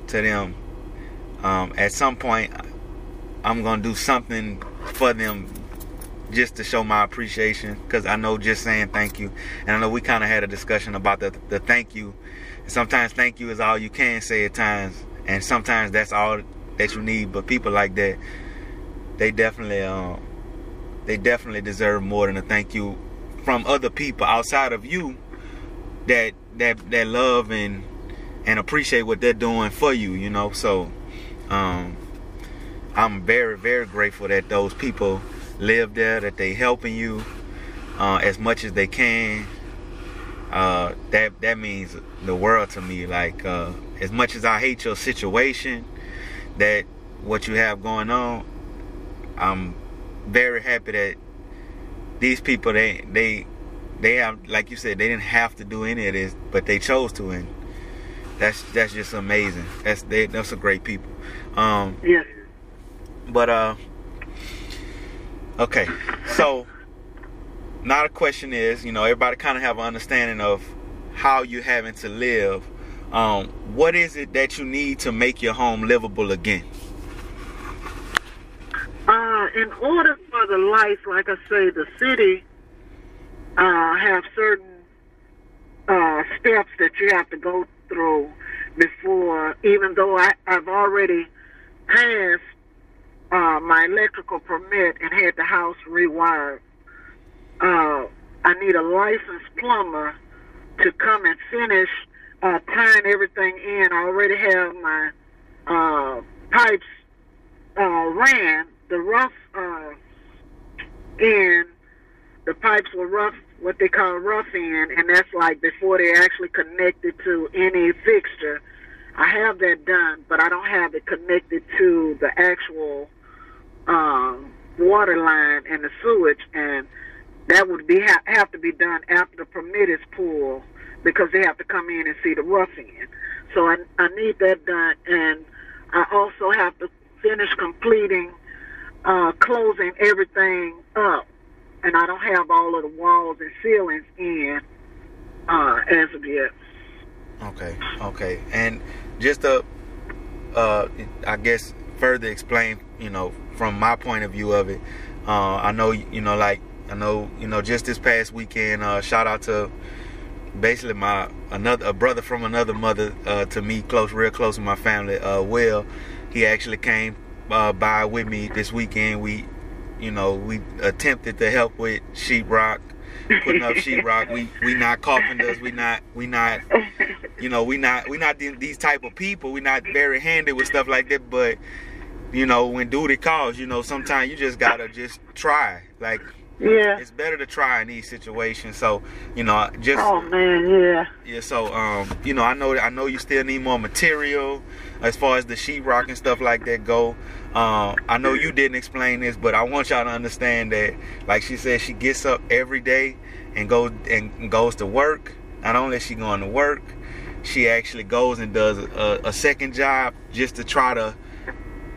to them. Um, at some point, I'm gonna do something for them just to show my appreciation because I know just saying thank you, and I know we kind of had a discussion about the the thank you. Sometimes thank you is all you can say at times, and sometimes that's all that you need. But people like that, they definitely um, they definitely deserve more than a thank you from other people outside of you that that that love and and appreciate what they're doing for you. You know, so um, I'm very very grateful that those people live there, that they helping you uh, as much as they can. Uh, that that means the world to me. Like uh, as much as I hate your situation, that what you have going on, I'm very happy that these people they they they have like you said they didn't have to do any of this, but they chose to, and that's that's just amazing. That's they that's a great people. Um, Yes. but uh okay. So now the question is, you know, everybody kind of have an understanding of how you having to live. Um, what is it that you need to make your home livable again? Uh, in order for the life, like I say, the city uh, have certain uh, steps that you have to go through before, even though I, I've already passed uh, my electrical permit and had the house rewired. Uh, I need a licensed plumber to come and finish uh, tying everything in. I already have my uh, pipes uh, ran. The rough uh, end, the pipes were rough, what they call rough end, and that's like before they actually connected to any fixture. I have that done, but I don't have it connected to the actual um, water line and the sewage, and that would be ha- have to be done after the permit is pulled because they have to come in and see the rough end. So I, I need that done, and I also have to finish completing uh, closing everything up, and I don't have all of the walls and ceilings in uh, as of yet. Okay, okay, and just to, uh, I guess further explain, you know, from my point of view of it, uh, I know, you know, like I know, you know, just this past weekend, uh, shout out to basically my another a brother from another mother uh, to me, close, real close to my family. Uh, Will, he actually came uh, by with me this weekend. We, you know, we attempted to help with sheetrock, putting up sheetrock. We we not carpenters. We not we not you know we not we not these type of people. We not very handy with stuff like that. But you know when duty calls, you know sometimes you just gotta just try. Like Yeah. it's better to try in these situations. So you know just Oh man, yeah. yeah, so um, you know, I know I know you still need more material as far as the sheetrock and stuff like that go. Um, I know you didn't explain this, but I want y'all to understand that, like she said, she gets up every day and goes and goes to work. Not only is she going to work, she actually goes and does a, a second job just to try to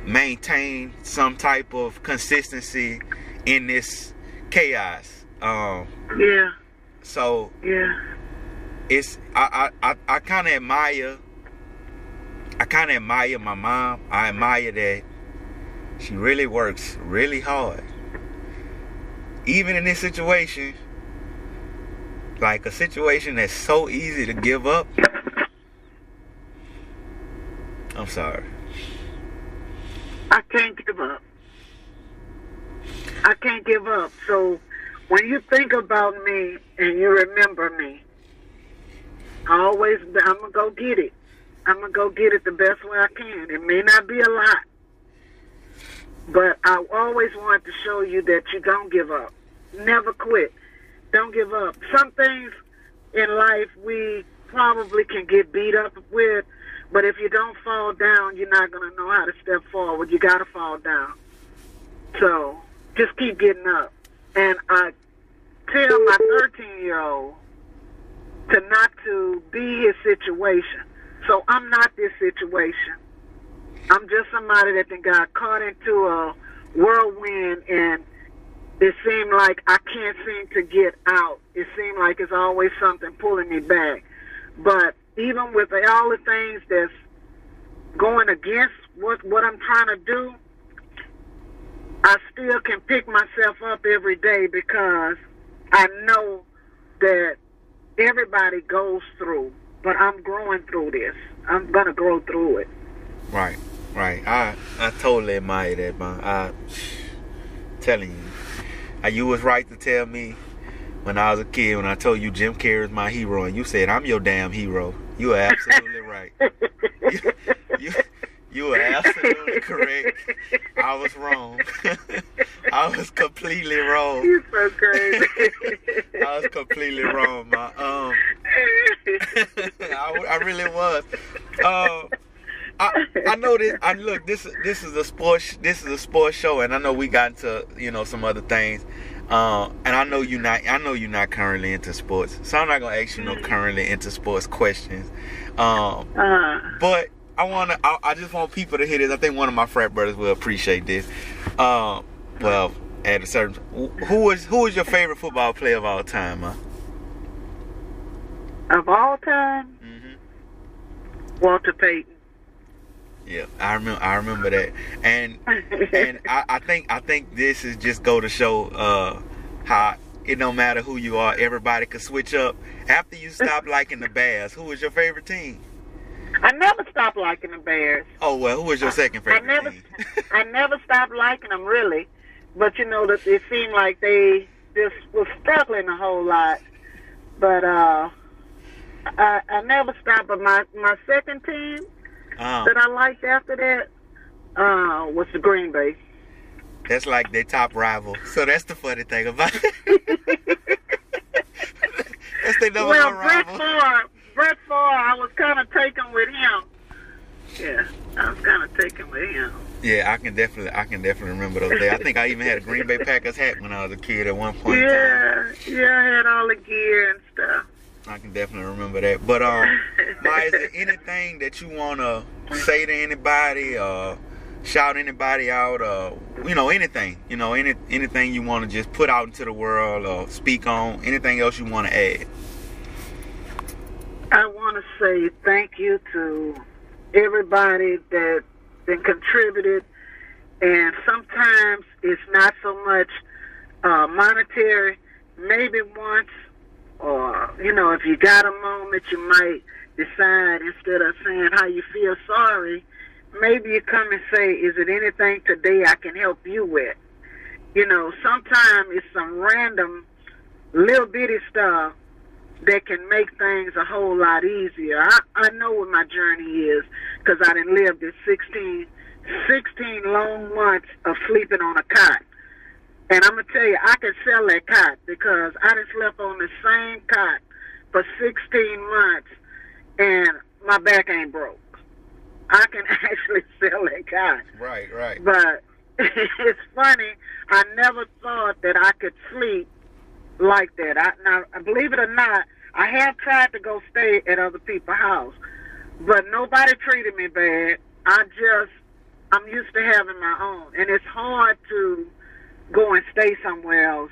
maintain some type of consistency in this chaos. Um, Yeah. so Yeah. it's I I I, I kind of admire. I kind of admire my mom. I admire that she really works really hard, even in this situation. Like a situation that's so easy to give up. I'm sorry. I can't give up. I can't give up. So when you think about me and you remember me, I always I'm gonna go get it. I'm gonna go get it the best way I can. It may not be a lot, but I always want to show you that you don't give up. Never quit. Don't give up. Some things in life we probably can get beat up with, but if you don't fall down, you're not gonna know how to step forward. You gotta fall down. So just keep getting up. And I tell my 13 year old to not to be his situation. So I'm not this situation. I'm just somebody that then got caught into a whirlwind and it seemed like I can't seem to get out. It seemed like it's always something pulling me back. But even with all the things that's going against what what I'm trying to do, I still can pick myself up every day because I know that everybody goes through, but I'm growing through this. I'm gonna grow through it. Right, right. I I totally admire that, man. I telling you, you was right to tell me when I was a kid when I told you Jim Carrey is my hero, and you said I'm your damn hero. You are absolutely right. You, you, you were absolutely correct. I was wrong. I was completely wrong. You're so crazy. I was completely wrong, my um. I, I really was. Um. I, I know this. I look. This this is a sports. This is a sports show, and I know we got into you know some other things. Uh, and I know you're not. I know you're not currently into sports, so I'm not gonna ask you no currently into sports questions. Um, uh, but I wanna. I, I, just want people to hear this. I think one of my frat brothers will appreciate this. Um, well, at a certain. Who was who was your favorite football player of all time, huh? Of all time, Mm-hmm. Walter Payton. Yeah, I remember. I remember that, and and I, I think I think this is just go to show uh, how it don't matter who you are, everybody can switch up. After you stop liking the Bears, who was your favorite team? I never stopped liking the Bears. Oh well, who was your second favorite? I never, team? I never stopped liking them really, but you know that it seemed like they just was struggling a whole lot. But uh, I, I never stopped. But my my second team Um, that I liked after that uh, was the Green Bay. that's like their top rival. So that's the funny thing about it. that's their number well, one Brett rival. Favre, Brett Favre, I was kind of taken with him. Yeah, I was kind of taken with him. Yeah, I can definitely, I can definitely remember those days. I think I even had a Green Bay Packers hat when I was a kid at one point. Yeah, yeah, I had all the gear and stuff. I can definitely remember that. But um, Ma, is there anything that you wanna say to anybody, or shout anybody out, or you know anything, you know any anything you wanna just put out into the world or speak on, anything else you wanna add? I want to say thank you to everybody that that contributed, and sometimes it's not so much uh, monetary. Maybe once, or you know, if you got a moment, you might decide instead of saying how you feel sorry, maybe you come and say, "Is it anything today I can help you with?" You know, sometimes it's some random little bitty stuff that can make things a whole lot easier. I, I know what my journey is because I didn't live this 16, 16 long months of sleeping on a cot. And I'm going to tell you, I can sell that cot because I done slept on the same cot for 16 months and my back ain't broke. I can actually sell that cot. Right, right. But it's funny, I never thought that I could sleep like that. I now believe it or not, I have tried to go stay at other people's house, but nobody treated me bad. I just I'm used to having my own, and it's hard to go and stay somewhere else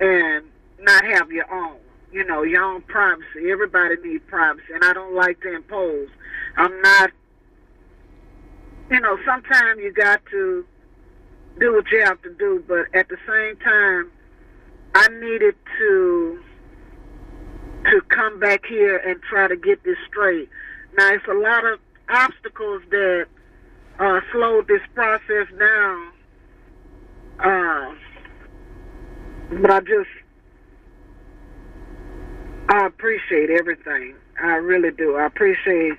and not have your own. You know, your own privacy. Everybody needs privacy, and I don't like to impose. I'm not. You know, sometimes you got to do what you have to do, but at the same time, I needed to to come back here and try to get this straight. Now it's a lot of obstacles that uh, slowed this process down. Uh, but I just, I appreciate everything. I really do. I appreciate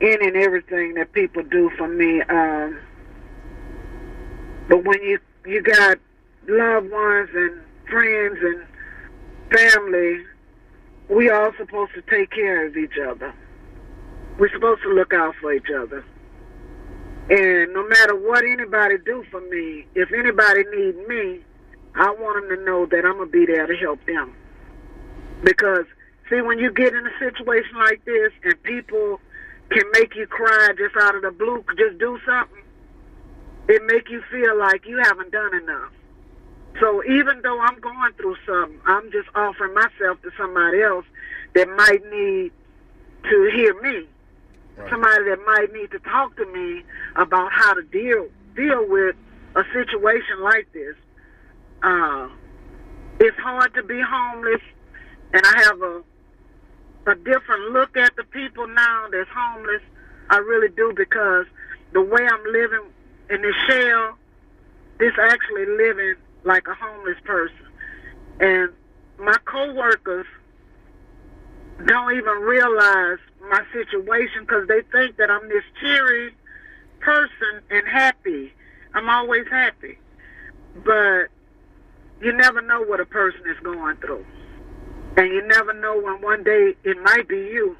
any and everything that people do for me. Um, but when you you got loved ones and friends and family, we all supposed to take care of each other. We're supposed to look out for each other. And no matter what anybody do for me, if anybody need me, I want them to know that I'm gonna be there to help them. Because see, when you get in a situation like this and people can make you cry just out of the blue, just do something, it make you feel like you haven't done enough. So even though I'm going through something, I'm just offering myself to somebody else that might need to hear me. Right. Somebody that might need to talk to me about how to deal deal with a situation like this. Uh, it's hard to be homeless, and I have a a different look at the people now that's homeless. I really do because the way I'm living in this shell, this actually living like a homeless person. And my coworkers don't even realize my situation because they think that I'm this cheery person and happy. I'm always happy. But you never know what a person is going through. And you never know when one day it might be you.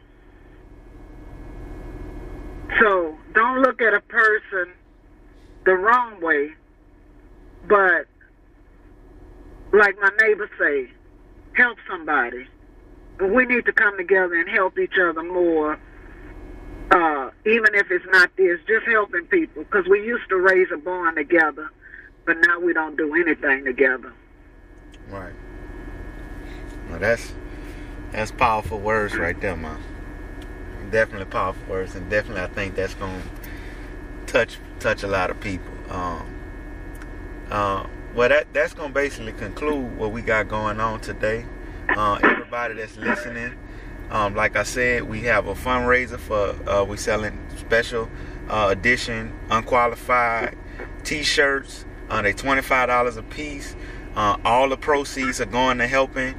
So don't look at a person the wrong way, but like my neighbors say, help somebody. We need to come together and help each other more. Uh, even if it's not this, just helping people. Because we used to raise a barn together, but now we don't do anything together. Right. Well, that's that's powerful words right there, man. Definitely powerful words, and definitely I think that's gonna touch touch a lot of people. Um, uh, well, that that's gonna basically conclude what we got going on today. Uh, everybody that's listening, um, like I said, we have a fundraiser for uh, we selling special uh, edition unqualified T-shirts. Uh, they twenty five dollars a piece. Uh, all the proceeds are going to helping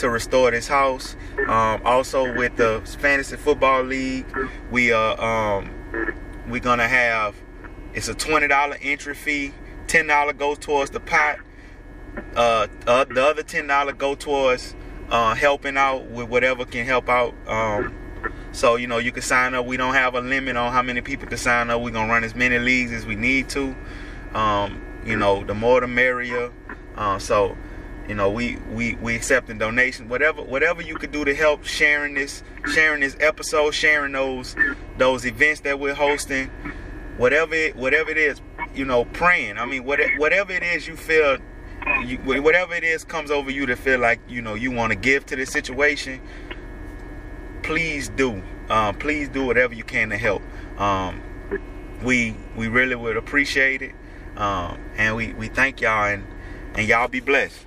to restore this house. Um, also, with the fantasy football league, we are um, we're gonna have it's a twenty dollar entry fee ten dollar goes towards the pot. Uh, uh, the other ten dollar go towards uh, helping out with whatever can help out. Um, so you know you can sign up. We don't have a limit on how many people can sign up. We're gonna run as many leagues as we need to. Um, you know, the more the merrier. Uh, so you know we we we accepting donations whatever whatever you could do to help sharing this sharing this episode sharing those those events that we're hosting whatever it whatever it is you know, praying. I mean, whatever it is you feel, you, whatever it is comes over you to feel like, you know, you want to give to this situation, please do. Um, please do whatever you can to help. Um, we we really would appreciate it. Um, and we, we thank y'all and, and y'all be blessed.